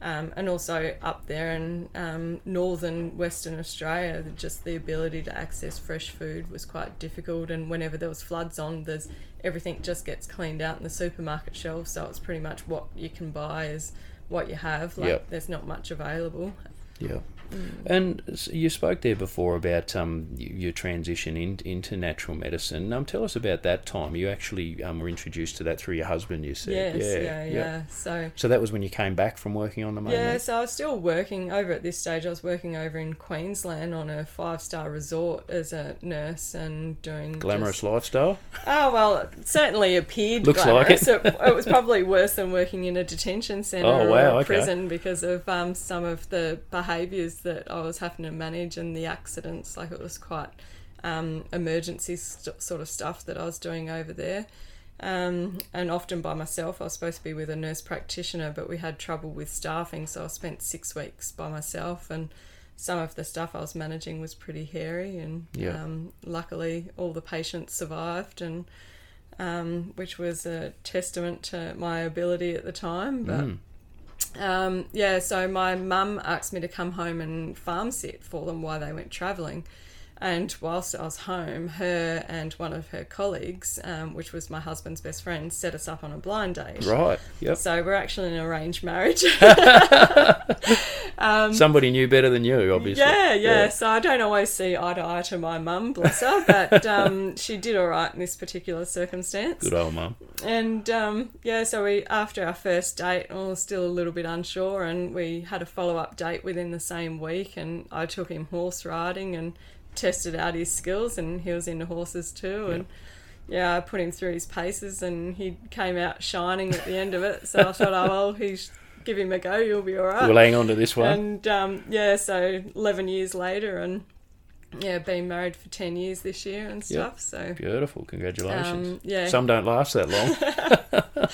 Um, and also up there in um, northern Western Australia, just the ability to access fresh food was quite difficult. And whenever there was floods on, there's everything just gets cleaned out in the supermarket shelves. So it's pretty much what you can buy is what you have. Like Yep. there's not much available. Yeah. Mm. And you spoke there before about um, your transition in, into natural medicine. Um, tell us about that time. You actually um, were introduced to that through your husband, you said. Yes, yeah, yeah. So So that was when you came back from working on the main Yeah, so I was still working over at this stage. I was working over in Queensland on a five star resort as a nurse and doing Glamorous just- lifestyle? Oh well, it certainly appeared Looks like it. it. it was probably worse than working in a detention centre Oh, or a okay. prison because of um, some of the behaviours that I was having to manage and the accidents. Like it was quite um, emergency st- sort of stuff that I was doing over there. Um, and often by myself. I was supposed to be with a nurse practitioner, but we had trouble with staffing, so I spent six weeks by myself. And some of the stuff I was managing was pretty hairy, and Yeah. um, luckily all the patients survived, and um, which was a testament to my ability at the time. But Mm. Um, yeah, so my mum asked me to come home and farm sit for them while they went travelling. And whilst I was home, her and one of her colleagues, um, which was my husband's best friend, set us up on a blind date. Right, yep. So we're actually in an arranged marriage. um, Somebody knew better than you, obviously. yeah, yeah, So I don't always see eye to eye to my mum, bless her, but um, she did all right in this particular circumstance. Good old mum. And um, yeah, so we after our first date, I was still a little bit unsure, and we had a follow up date within the same week, and I took him horse riding and tested out his skills, and he was into horses too, and. Yeah, I put him through his paces and he came out shining at the end of it. So I thought, oh, well, he's give him a go, you'll be all right. We'll hang on to this one. And um, yeah, so 11 years later, and yeah, been married for 10 years this year and Yep. stuff. So Beautiful, congratulations. Um, yeah. Some don't last that long.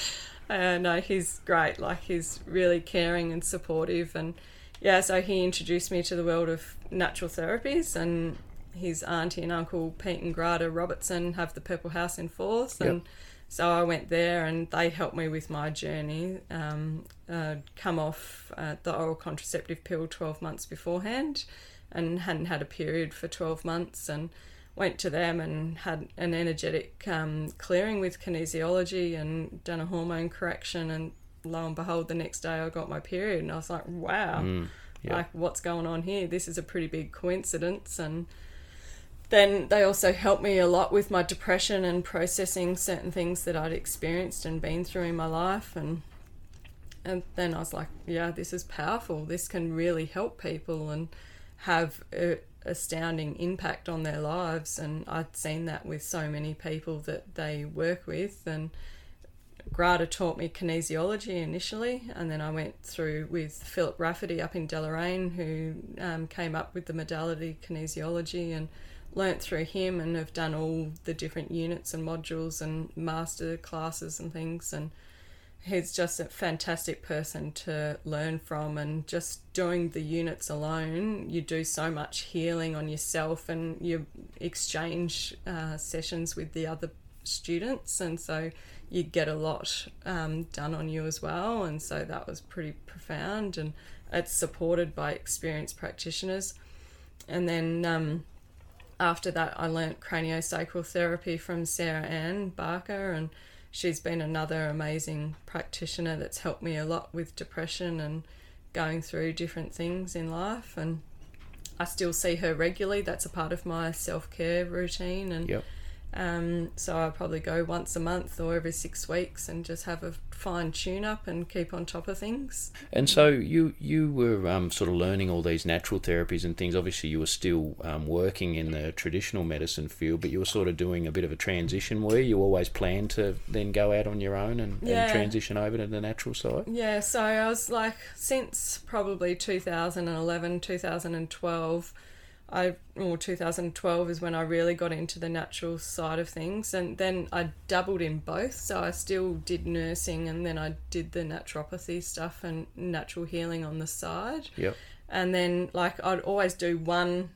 uh, no, he's great. Like he's really caring and supportive, and yeah. So he introduced me to the world of natural therapies, and his auntie and uncle Pete and Grada Robertson have the Purple House in Forth, Yep. and so I went there, and they helped me with my journey. Um, uh, come off uh, the oral contraceptive pill twelve months beforehand, and hadn't had a period for twelve months, and went to them and had an energetic um, clearing with kinesiology and done a hormone correction and lo and behold the next day I got my period and I was like wow Mm, yeah. like what's going on here this is a pretty big coincidence and then they also helped me a lot with my depression and processing certain things that I'd experienced and been through in my life and and then I was like, yeah, this is powerful. This can really help people and have a astounding impact on their lives. And I'd seen that with so many people that they work with. And Grada taught me kinesiology initially, and then I went through with Philip Rafferty up in Deloraine, who um, came up with the modality kinesiology and learnt through him and have done all the different units and modules and master classes and things and he's just a fantastic person to learn from. And just doing the units alone you do so much healing on yourself and you exchange uh, sessions with the other students. And so you get a lot um, done on you as well. And so that was pretty profound and it's supported by experienced practitioners. And then um, after that I learnt craniosacral therapy from Sarah Ann Barker and she's been another amazing practitioner that's helped me a lot with depression and going through different things in life and I still see her regularly that's a part of my self-care routine and Yep. Um, so I probably go once a month or every six weeks and just have a fine tune up and keep on top of things. And so you you were um, sort of learning all these natural therapies and things. Obviously, you were still um, working in the traditional medicine field, but you were sort of doing a bit of a transition. Where you always planned to then go out on your own and, Yeah. and transition over to the natural side. Yeah, so I was like, since probably 2011, 2012, I, or 2012 is when I really got into the natural side of things. And then I dabbled in both. So I still did nursing and then I did the naturopathy stuff and natural healing on the side. Yep. And then, like, I'd always do one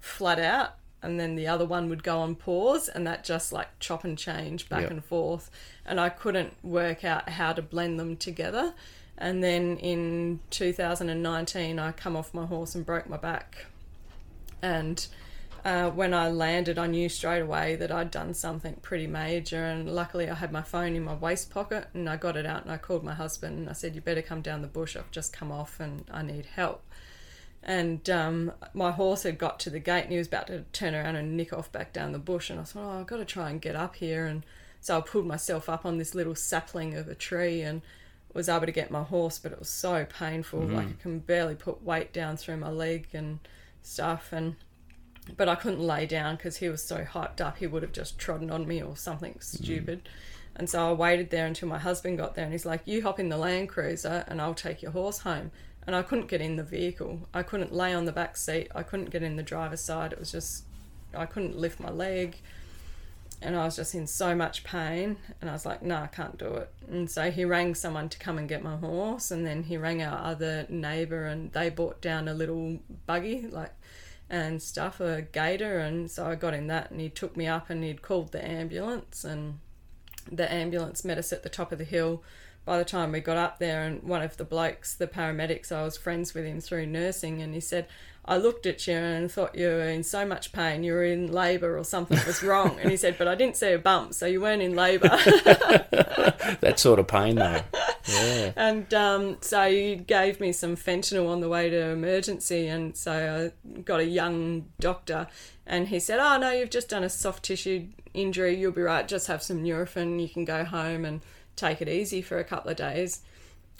flat out and then the other one would go on pause and that just like chop and change back Yep. and forth and i couldn't work out how to blend them together and then in 2019 i come off my horse and broke my back and uh, when I landed, I knew straight away that I'd done something pretty major. And luckily, I had my phone in my waist pocket and I got it out and I called my husband and I said, You better come down the bush. I've just come off and I need help. And um, my horse had got to the gate and he was about to turn around and nick off back down the bush. And I thought, Oh, I've got to try and get up here. And so I pulled myself up on this little sapling of a tree and was able to get my horse, but it was so painful. Mhm. Like I can barely put weight down through my leg and stuff. And but I couldn't lay down because he was so hyped up. He would have just trodden on me or something hmm. stupid. And so I waited there until my husband got there, and he's like, "You hop in the Land Cruiser, and I'll take your horse home." And I couldn't get in the vehicle. I couldn't lay on the back seat. I couldn't get in the driver's side. It was just, I couldn't lift my leg, and I was just in so much pain. And I was like, "No, I can't do it." And so he rang someone to come and get my horse, and then he rang our other neighbour, and they brought down a little buggy, like and stuff, a gator, and so I got in that, and he took me up, and he'd called the ambulance, and the ambulance met us at the top of the hill. By the time we got up there, and one of the blokes, the paramedics, I was friends with him through nursing, and he said, I looked at you and thought you were in so much pain, you were in labour or something was wrong. and he said, But I didn't see a bump, so you weren't in labour. that sort of pain, though. Yeah. And um, so he gave me some fentanyl on the way to emergency, and so I got a young doctor, and he said, "Oh no, you've just done a soft tissue injury. You'll be right. Just have some Nurofen. You can go home and take it easy for a couple of days."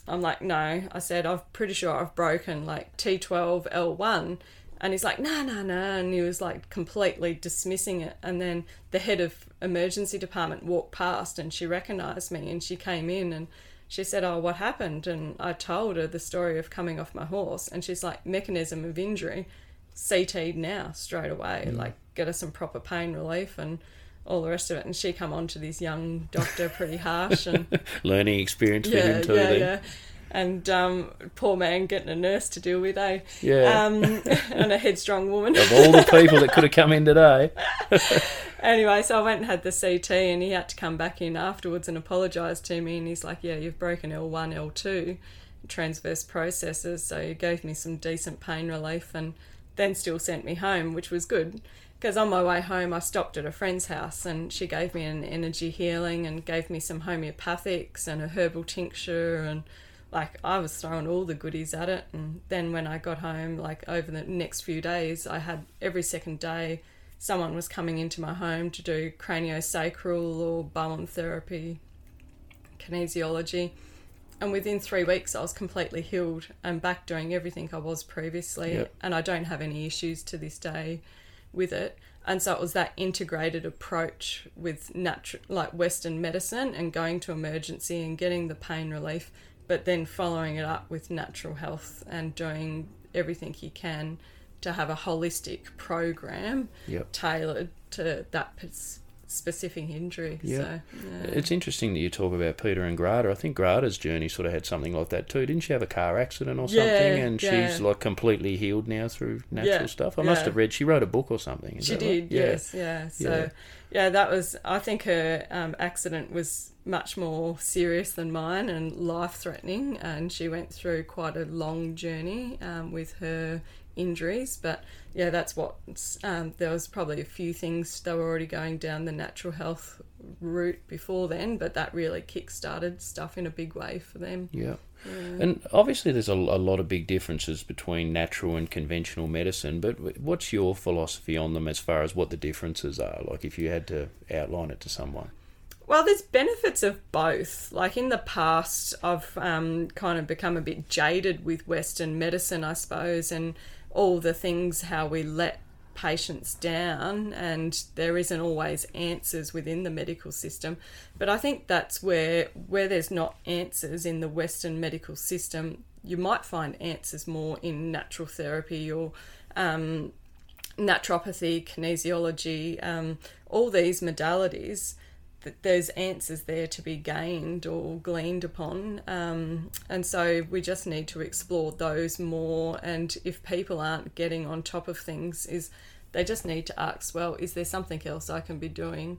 I'm like, "No," I said, "I'm pretty sure I've broken like T12 L1." And he's like, no, no, no. And he was like completely dismissing it. And then the head of emergency department walked past and she recognized me and she came in and she said, Oh, what happened? And I told her the story of coming off my horse. And she's like, Mechanism of injury, CT'd now straight away. Mm. Like, get her some proper pain relief and all the rest of it. And she come on to this young doctor pretty harsh and Learning experience for yeah, him too. yeah, then. yeah. And um, poor man getting a nurse to deal with, eh? Yeah. Um, and a headstrong woman. Of all the people that could have come in today. anyway, so I went and had the CT, and he had to come back in afterwards and apologise to me. And he's like, "Yeah, you've broken L1, L2 transverse processes." So he gave me some decent pain relief, and then still sent me home, which was good. Because on my way home, I stopped at a friend's house, and she gave me an energy healing and gave me some homeopathics and a herbal tincture and like I was throwing all the goodies at it. And then when I got home like over the next few days I had every second day someone was coming into my home to do craniosacral or Bowen therapy kinesiology. And within three weeks I was completely healed and back doing everything I was previously. Yep. and I don't have any issues to this day with it and so it was that integrated approach with natural like western medicine and going to emergency and getting the pain relief but then following it up with natural health and doing everything you can to have a holistic program Yep. tailored to that specific injury Yeah. so yeah. It's interesting that you talk about Peter and Grada. I think Grada's journey sort of had something like that too. Didn't she have a car accident or Yeah, something? And yeah. she's like completely healed now through natural Yeah, stuff. I must have read she wrote a book or something. Is she that right? did, yes, yeah. So, Yeah. that was. I think her um, accident was much more serious than mine and life threatening, and she went through quite a long journey um, with her injuries. But yeah, that's what. Um, there was probably a few things they were already going down the natural health route before then, but that really kick-started stuff in a big way for them. Yeah. Yeah. And obviously, there's a, a lot of big differences between natural and conventional medicine. But what's your philosophy on them as far as what the differences are? Like, if you had to outline it to someone. Well, there's benefits of both. Like in the past, I've um, kind of become a bit jaded with Western medicine, I suppose, and all the things how we let patients down, and there isn't always answers within the medical system. But I think that's where where there's not answers in the Western medical system, you might find answers more in natural therapy or um, naturopathy, kinesiology, um, all these modalities that there's answers there to be gained or gleaned upon. Um, and so we just need to explore those more. And if people aren't getting on top of things, is they just need to ask, well, is there something else I can be doing?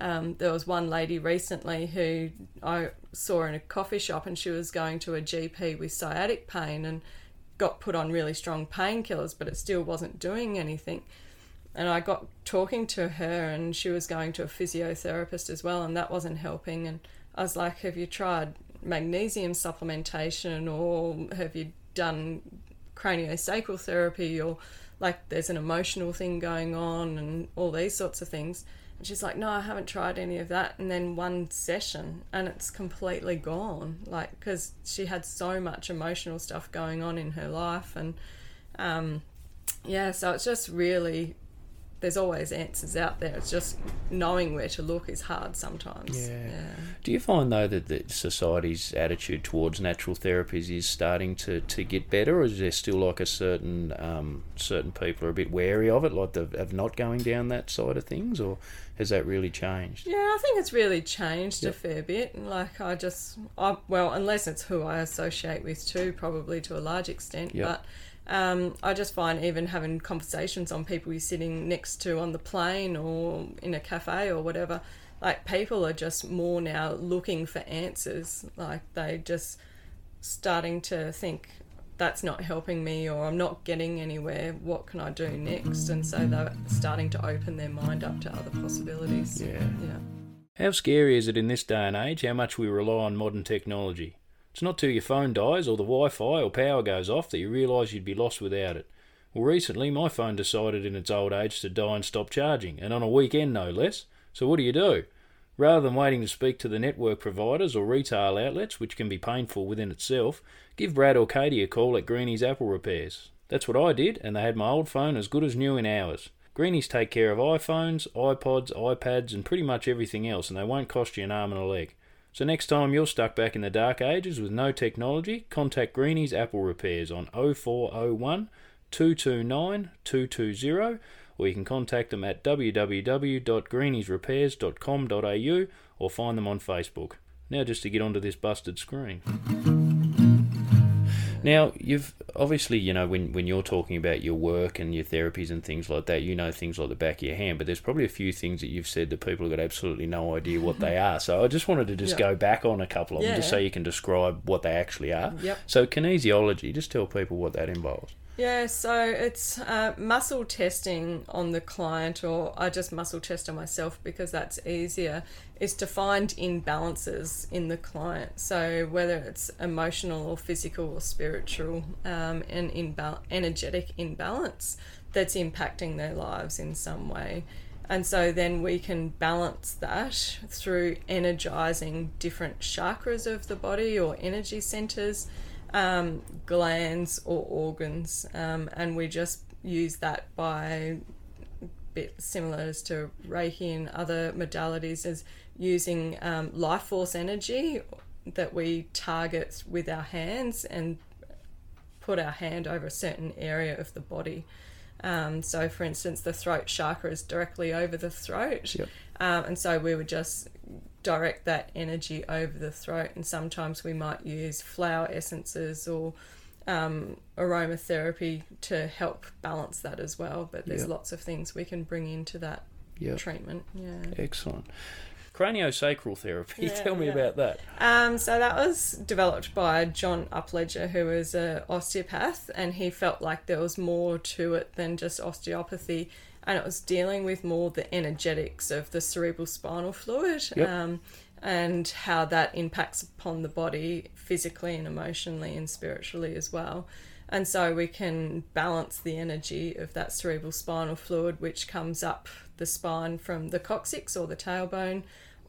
Um, there was one lady recently who I saw in a coffee shop and she was going to a GP with sciatic pain and got put on really strong painkillers, but it still wasn't doing anything and I got talking to her, and she was going to a physiotherapist as well, and that wasn't helping. And I was like, Have you tried magnesium supplementation, or have you done craniosacral therapy, or like there's an emotional thing going on, and all these sorts of things? And she's like, No, I haven't tried any of that. And then one session, and it's completely gone, like, because she had so much emotional stuff going on in her life. And um, yeah, so it's just really there's always answers out there. It's just knowing where to look is hard sometimes. Yeah. yeah. Do you find though that the society's attitude towards natural therapies is starting to, to get better, or is there still like a certain um, certain people are a bit wary of it, like the, of not going down that side of things, or has that really changed? Yeah, I think it's really changed yep. a fair bit. Like I just, I, well, unless it's who I associate with too, probably to a large extent, yep. but um, I just find even having conversations on people you're sitting next to on the plane or in a cafe or whatever, like people are just more now looking for answers. Like they just starting to think that's not helping me or I'm not getting anywhere. What can I do next? And so they're starting to open their mind up to other possibilities. Yeah. Yeah. How scary is it in this day and age how much we rely on modern technology? It's not till your phone dies or the Wi Fi or power goes off that you realise you'd be lost without it. Well, recently my phone decided in its old age to die and stop charging, and on a weekend no less. So what do you do? Rather than waiting to speak to the network providers or retail outlets, which can be painful within itself, give Brad or Katie a call at Greenie's Apple Repairs. That's what I did, and they had my old phone as good as new in hours. Greenies take care of iPhones, iPods, iPads, and pretty much everything else, and they won't cost you an arm and a leg. So next time you're stuck back in the dark ages with no technology, contact Greenie's Apple Repairs on 0401 229 220 or you can contact them at www.greeniesrepairs.com.au or find them on Facebook. Now just to get onto this busted screen. Now, you've obviously, you know, when, when you're talking about your work and your therapies and things like that, you know things like the back of your hand, but there's probably a few things that you've said that people have got absolutely no idea what they are. So I just wanted to just go back on a couple of yeah. them just so you can describe what they actually are. Yep. So, kinesiology, just tell people what that involves. Yeah, so it's uh, muscle testing on the client, or I just muscle test on myself because that's easier, is to find imbalances in the client. So whether it's emotional or physical or spiritual, um, and imbal- energetic imbalance that's impacting their lives in some way. And so then we can balance that through energizing different chakras of the body or energy centers um, glands or organs, um, and we just use that by bit similar as to Reiki and other modalities as using um, life force energy that we target with our hands and put our hand over a certain area of the body. Um, so, for instance, the throat chakra is directly over the throat, yep. Um, and so we would just direct that energy over the throat. And sometimes we might use flower essences or um, aromatherapy to help balance that as well. But there's yep. lots of things we can bring into that yep. treatment. Yeah. Excellent. Craniosacral therapy. Yeah, Tell me yeah. about that. Um, so that was developed by John Upledger, who was an osteopath, and he felt like there was more to it than just osteopathy. And it was dealing with more the energetics of the cerebral spinal fluid. Yep. Um, and how that impacts upon the body physically and emotionally and spiritually as well. And so we can balance the energy of that cerebral spinal fluid, which comes up the spine from the coccyx or the tailbone,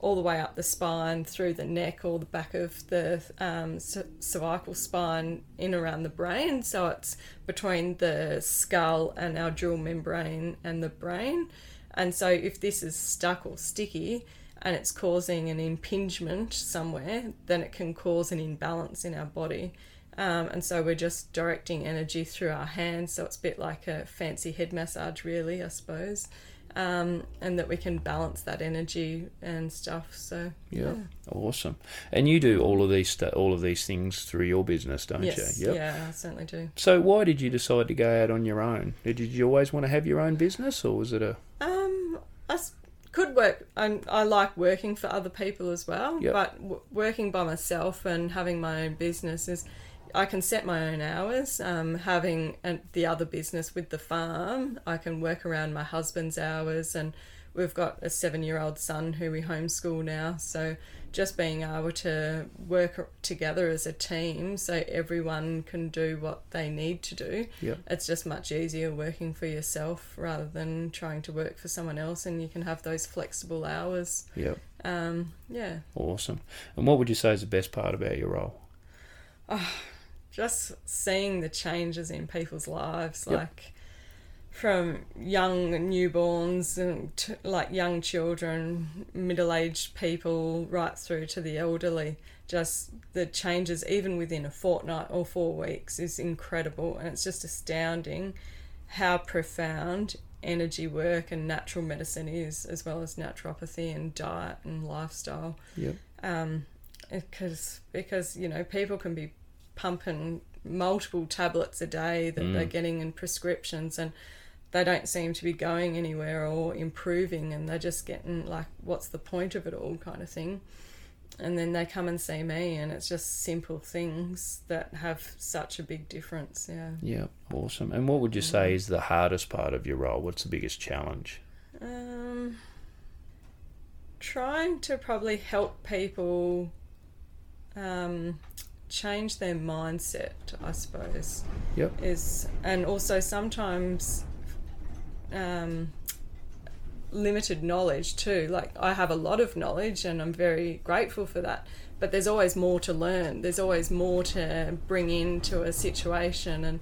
all the way up the spine, through the neck or the back of the um, cervical spine, in around the brain. So it's between the skull and our dural membrane and the brain. And so if this is stuck or sticky, and it's causing an impingement somewhere, then it can cause an imbalance in our body. Um, and so we're just directing energy through our hands. So it's a bit like a fancy head massage, really, I suppose. Um, and that we can balance that energy and stuff. So yeah. yeah. awesome. And you do all of these st- all of these things through your business, don't yes, you? Yeah, I certainly do. So why did you decide to go out on your own? Did you always want to have your own business, or was it a? Um, I could work. I, I like working for other people as well, Yep. but w- working by myself and having my own business is. I can set my own hours. Um, having an, the other business with the farm, I can work around my husband's hours, and we've got a seven-year-old son who we homeschool now. So just being able to work together as a team, so everyone can do what they need to do. Yep. It's just much easier working for yourself rather than trying to work for someone else, and you can have those flexible hours. Yep. Um, yeah. Awesome. And what would you say is the best part about your role? Oh, just seeing the changes in people's lives, Yep. like from young newborns and to, like young children, middle-aged people, right through to the elderly. Just the changes, even within a fortnight or four weeks, is incredible, and it's just astounding how profound energy work and natural medicine is, as well as naturopathy and diet and lifestyle. Yep. Um, because because you know people can be pumping multiple tablets a day that Mm. they're getting in prescriptions and they don't seem to be going anywhere or improving and they're just getting like what's the point of it all kind of thing and then they come and see me and it's just simple things that have such a big difference yeah Yeah, awesome. And what would you say is the hardest part of your role? What's the biggest challenge? Um, trying to probably help people um, change their mindset, I suppose. Yep. Is and also sometimes um, limited knowledge too. Like I have a lot of knowledge, and I'm very grateful for that. But there's always more to learn. There's always more to bring into a situation, and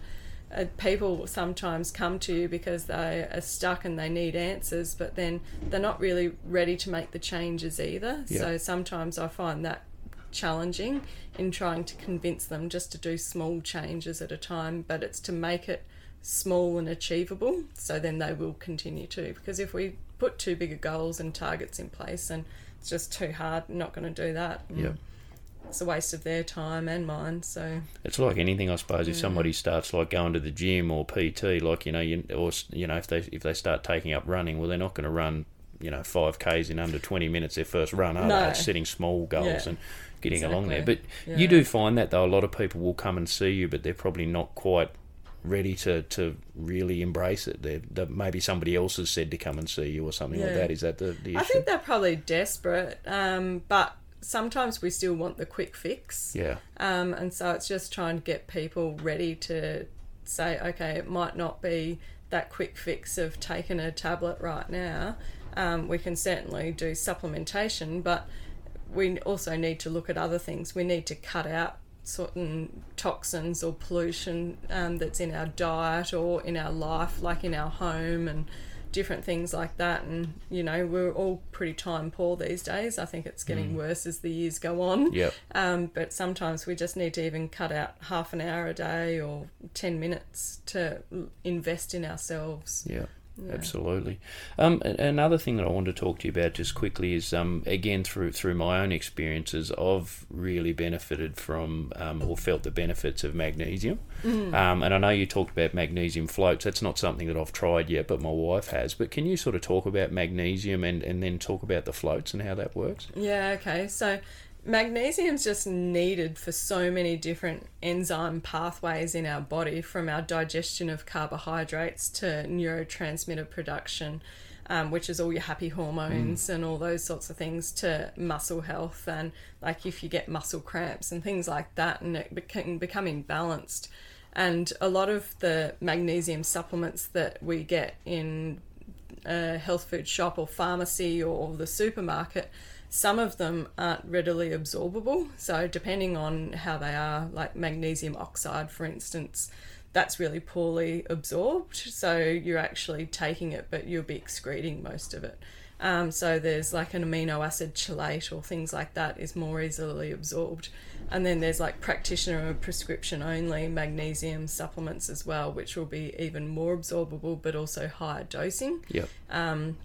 uh, people sometimes come to you because they are stuck and they need answers, but then they're not really ready to make the changes either. Yeah. So sometimes I find that challenging in trying to convince them just to do small changes at a time, but it's to make it small and achievable so then they will continue to. Because if we put too big of goals and targets in place and it's just too hard, not going to do that. Yep. It's a waste of their time and mine. So It's like anything, I suppose. If Yeah. somebody starts like going to the gym or PT, like you know, you, or you know, if they if they start taking up running, well, they're not going to run, you know, five k's in under twenty minutes their first run, are No. they? It's setting small goals Yeah. and getting along there. But Exactly. you do find that though, a lot of people will come and see you, but they're probably not quite ready to, to really embrace it. They're, they maybe somebody else has said to come and see you or something like that. Is that the, the issue? I think they're probably desperate, um, but sometimes we still want the quick fix. Yeah. Um, and so it's just trying to get people ready to say, okay, it might not be that quick fix of taking a tablet right now. Um, we can certainly do supplementation, but we also need to look at other things. We need to cut out certain toxins or pollution um, that's in our diet or in our life, like in our home and different things like that. And you know, we're all pretty time poor these days. I think it's getting Mm. worse as the years go on. Yep. Um, but sometimes we just need to even cut out half an hour a day or 10 minutes to invest in ourselves. Yeah, Yeah. absolutely. Um, another thing that I want to talk to you about just quickly is um, again through through my own experiences, I've really benefited from um, or felt the benefits of magnesium. Mm. Um, and I know you talked about magnesium floats. That's not something that I've tried yet, but my wife has. But can you sort of talk about magnesium and, and then talk about the floats and how that works? Yeah, okay. So Magnesium's just needed for so many different enzyme pathways in our body, from our digestion of carbohydrates to neurotransmitter production, um, which is all your happy hormones and all those sorts of things, to muscle health and like if you get muscle cramps and things like that, and it can become imbalanced. And a lot of the magnesium supplements that we get in a health food shop or pharmacy or the supermarket, some of them aren't readily absorbable. So, depending on how they are, like magnesium oxide, for instance, that's really poorly absorbed. So, you're actually taking it, but you'll be excreting most of it. Um, so, there's like an amino acid chelate or things like that is more easily absorbed. And then there's like practitioner or prescription only magnesium supplements as well, which will be even more absorbable but also higher dosing. Yep. Um,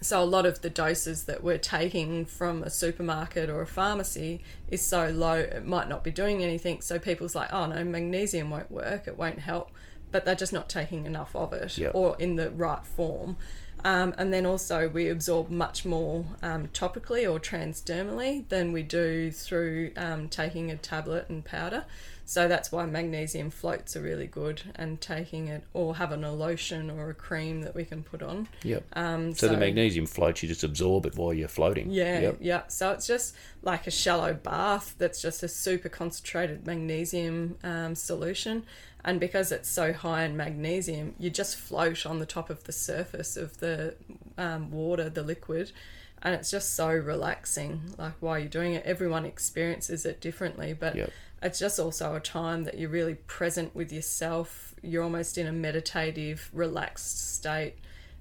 so a lot of the doses that we're taking from a supermarket or a pharmacy is so low it might not be doing anything. So people's like, oh no, magnesium won't work, it won't help, but they're just not taking enough of it Yep. or in the right form. Um, and then also we absorb much more um, topically or transdermally than we do through um, taking a tablet and powder. So that's why magnesium floats are really good and taking it or having a lotion or a cream that we can put on. Yep. Um, so, the magnesium floats, you just absorb it while you're floating. yeah, Yep. yeah. So it's just like a shallow bath that's just a super concentrated magnesium um, solution. And because it's so high in magnesium, you just float on the top of the surface of the um, water, the liquid. And it's just so relaxing, like while you're doing it. Everyone experiences it differently, but Yep. it's just also a time that you're really present with yourself. You're almost in a meditative, relaxed state.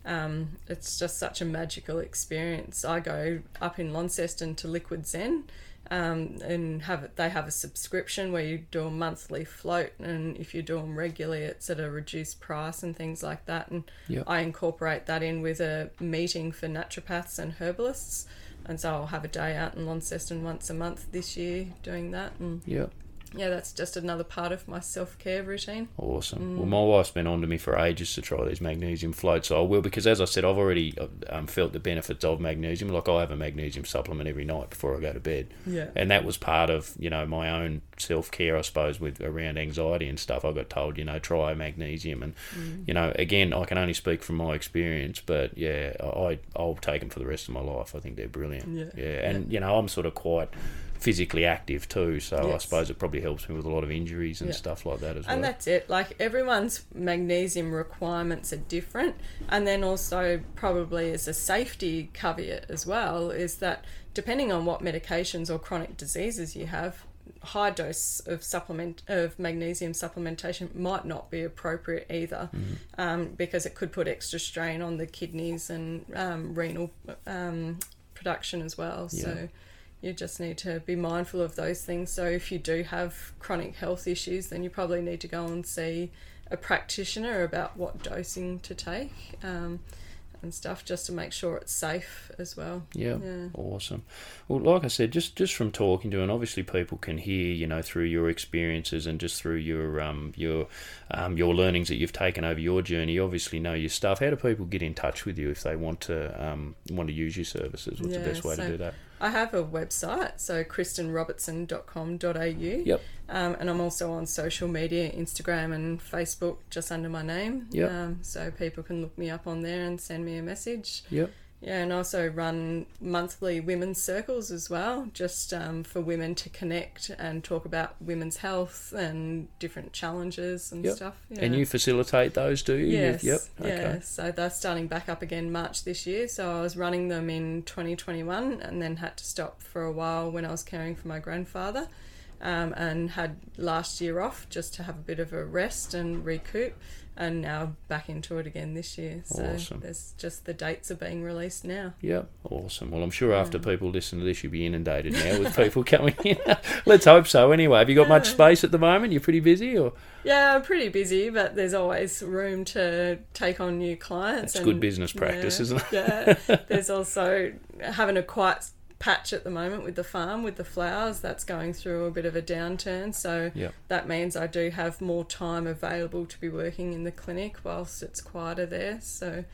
Um, it's just such a magical experience. I go up in Launceston to Liquid Zen, um, and have they have a subscription where you do a monthly float, and if you do them regularly, it's at a reduced price and things like that. And Yep. I incorporate that in with a meeting for naturopaths and herbalists, and so I'll have a day out in Launceston once a month this year doing that. And Yep. Yeah, that's just another part of my self care routine. Awesome. Mm. Well, my wife's been on to me for ages to try these magnesium floats, so I will because, as I said, I've already um, felt the benefits of magnesium. Like I have a magnesium supplement every night before I go to bed, Yeah. and that was part of you know my own self care, I suppose, with around anxiety and stuff. I got told you know try magnesium, and Mm. you know again I can only speak from my experience, but yeah, I I'll take them for the rest of my life. I think they're brilliant. Yeah. yeah, and you know I'm sort of quite physically active too, so I suppose it probably helps me with a lot of injuries and Yeah. stuff like that as well. And that's it. Like everyone's magnesium requirements are different. And then also, probably as a safety caveat as well, is that depending on what medications or chronic diseases you have, high dose of supplement of magnesium supplementation might not be appropriate either Mm-hmm. um, because it could put extra strain on the kidneys and um, renal um, production as well Yeah. so you just need to be mindful of those things. So if you do have chronic health issues, then you probably need to go and see a practitioner about what dosing to take um, and stuff, just to make sure it's safe as well. Yeah, Yeah. awesome. Well, like I said, just just from talking to, and obviously people can hear, you know, through your experiences and just through your um your um your learnings that you've taken over your journey. You obviously know your stuff. How do people get in touch with you if they want to um want to use your services? What's the best way so to do that? I have a website, so kristenrobertson.com.au. Yep. Um, and I'm also on social media, Instagram and Facebook, just under my name. Yep. Um, so people can look me up on there and send me a message. Yep. Yeah, and also run monthly women's circles as well, just um, for women to connect and talk about women's health and different challenges and Yep. stuff. And you facilitate those, do you? Yes. Yep. Yeah. Okay. So they're starting back up again March this year. So I was running them in 2021 and then had to stop for a while when I was caring for my grandfather. Um, and had last year off just to have a bit of a rest and recoup, and now back into it again this year. So Awesome. there's just the dates are being released now. Yep, awesome. Well, I'm sure after people listen to this, you'll be inundated now with people coming in. Let's hope so. Anyway, have you got much space at the moment? You're pretty busy, or Yeah, I'm pretty busy, but there's always room to take on new clients. That's good business practice, yeah, isn't it? yeah. There's also having a quiet patch at the moment with the farm with the flowers that's going through a bit of a downturn so Yep. that means I do have more time available to be working in the clinic whilst it's quieter there so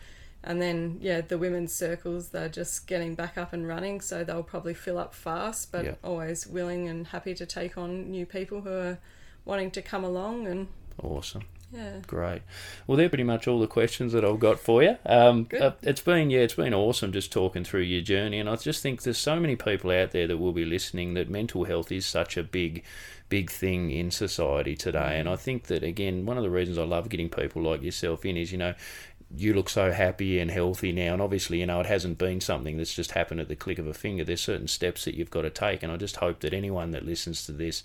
And then, yeah, the women's circles, they're just getting back up and running, so they'll probably fill up fast, but Yep. always willing and happy to take on new people who are wanting to come along. And Awesome. Yeah, Great. Well, they're pretty much all the questions that I've got for you. Um, uh, it's been yeah, it's been awesome just talking through your journey, and I just think there's so many people out there that will be listening that mental health is such a big, big thing in society today, and I think that again, one of the reasons I love getting people like yourself in is you know. You look so happy and healthy now, and obviously, you know, it hasn't been something that's just happened at the click of a finger. There's certain steps that you've got to take, and I just hope that anyone that listens to this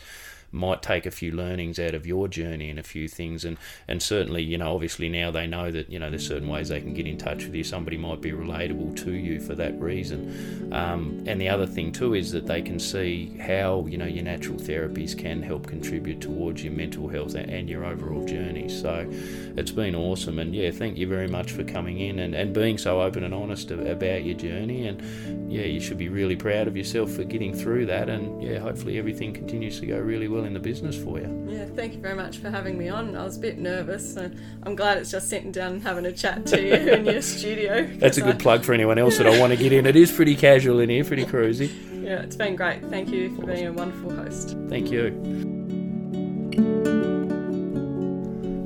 might take a few learnings out of your journey and a few things. And and certainly you know obviously now they know that you know there's certain ways they can get in touch with you. Somebody might be relatable to you for that reason. Um, and the other thing too is that they can see how you know your natural therapies can help contribute towards your mental health and, your overall journey. So it's been awesome. And yeah thank you very much for coming in and, and being so open and honest about your journey. And yeah you should be really proud of yourself for getting through that. And yeah hopefully everything continues to go really well in the business for you yeah, thank you very much for having me on. I was a bit nervous, so I'm glad it's just sitting down and having a chat to you in your studio. That's a good plug for anyone else that I want to get in. It is pretty casual in here, pretty cruisy. Yeah, it's been great. Thank you for being a wonderful host. Thank you.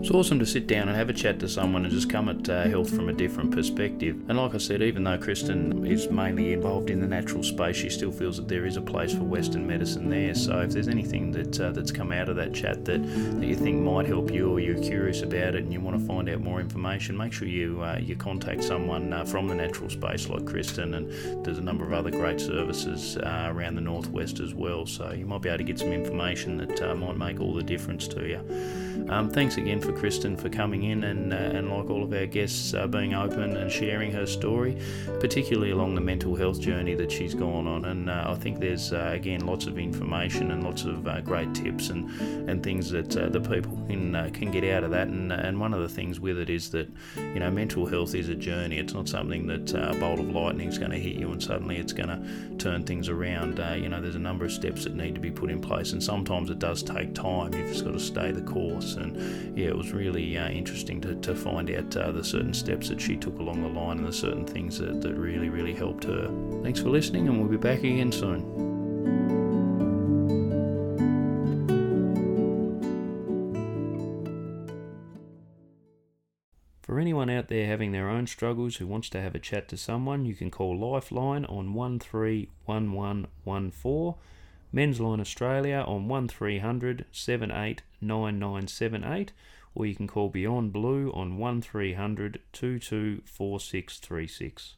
It's awesome to sit down and have a chat to someone and just come at uh, health from a different perspective. And like I said, even though Kristen is mainly involved in the natural space, she still feels that there is a place for Western medicine there. So if there's anything that uh, that's come out of that chat that, that you think might help you or you're curious about it and you want to find out more information, make sure you uh, you contact someone uh, from the natural space like Kristen. And there's a number of other great services uh, around the northwest as well. So you might be able to get some information that uh, might make all the difference to you. Um, thanks again for Kristen for coming in and, uh, and like all of our guests, uh, being open and sharing her story, particularly along the mental health journey that she's gone on. And uh, I think there's, uh, again, lots of information and lots of uh, great tips and, and things that the people can, can get out of that. And, and one of the things with it is that, you know, mental health is a journey. It's not something that a bolt of lightning is going to hit you and suddenly it's going to turn things around. You know, there's a number of steps that need to be put in place, and sometimes it does take time. You've just got to stay the course. And yeah, it was really uh, interesting to, to find out uh, the certain steps that she took along the line and the certain things that, that really, really helped her. Thanks for listening, and we'll be back again soon. For anyone out there having their own struggles who wants to have a chat to someone, you can call Lifeline on 131114, Men's Line Australia on 1300 789978, or you can call Beyond Blue on 1300 224636.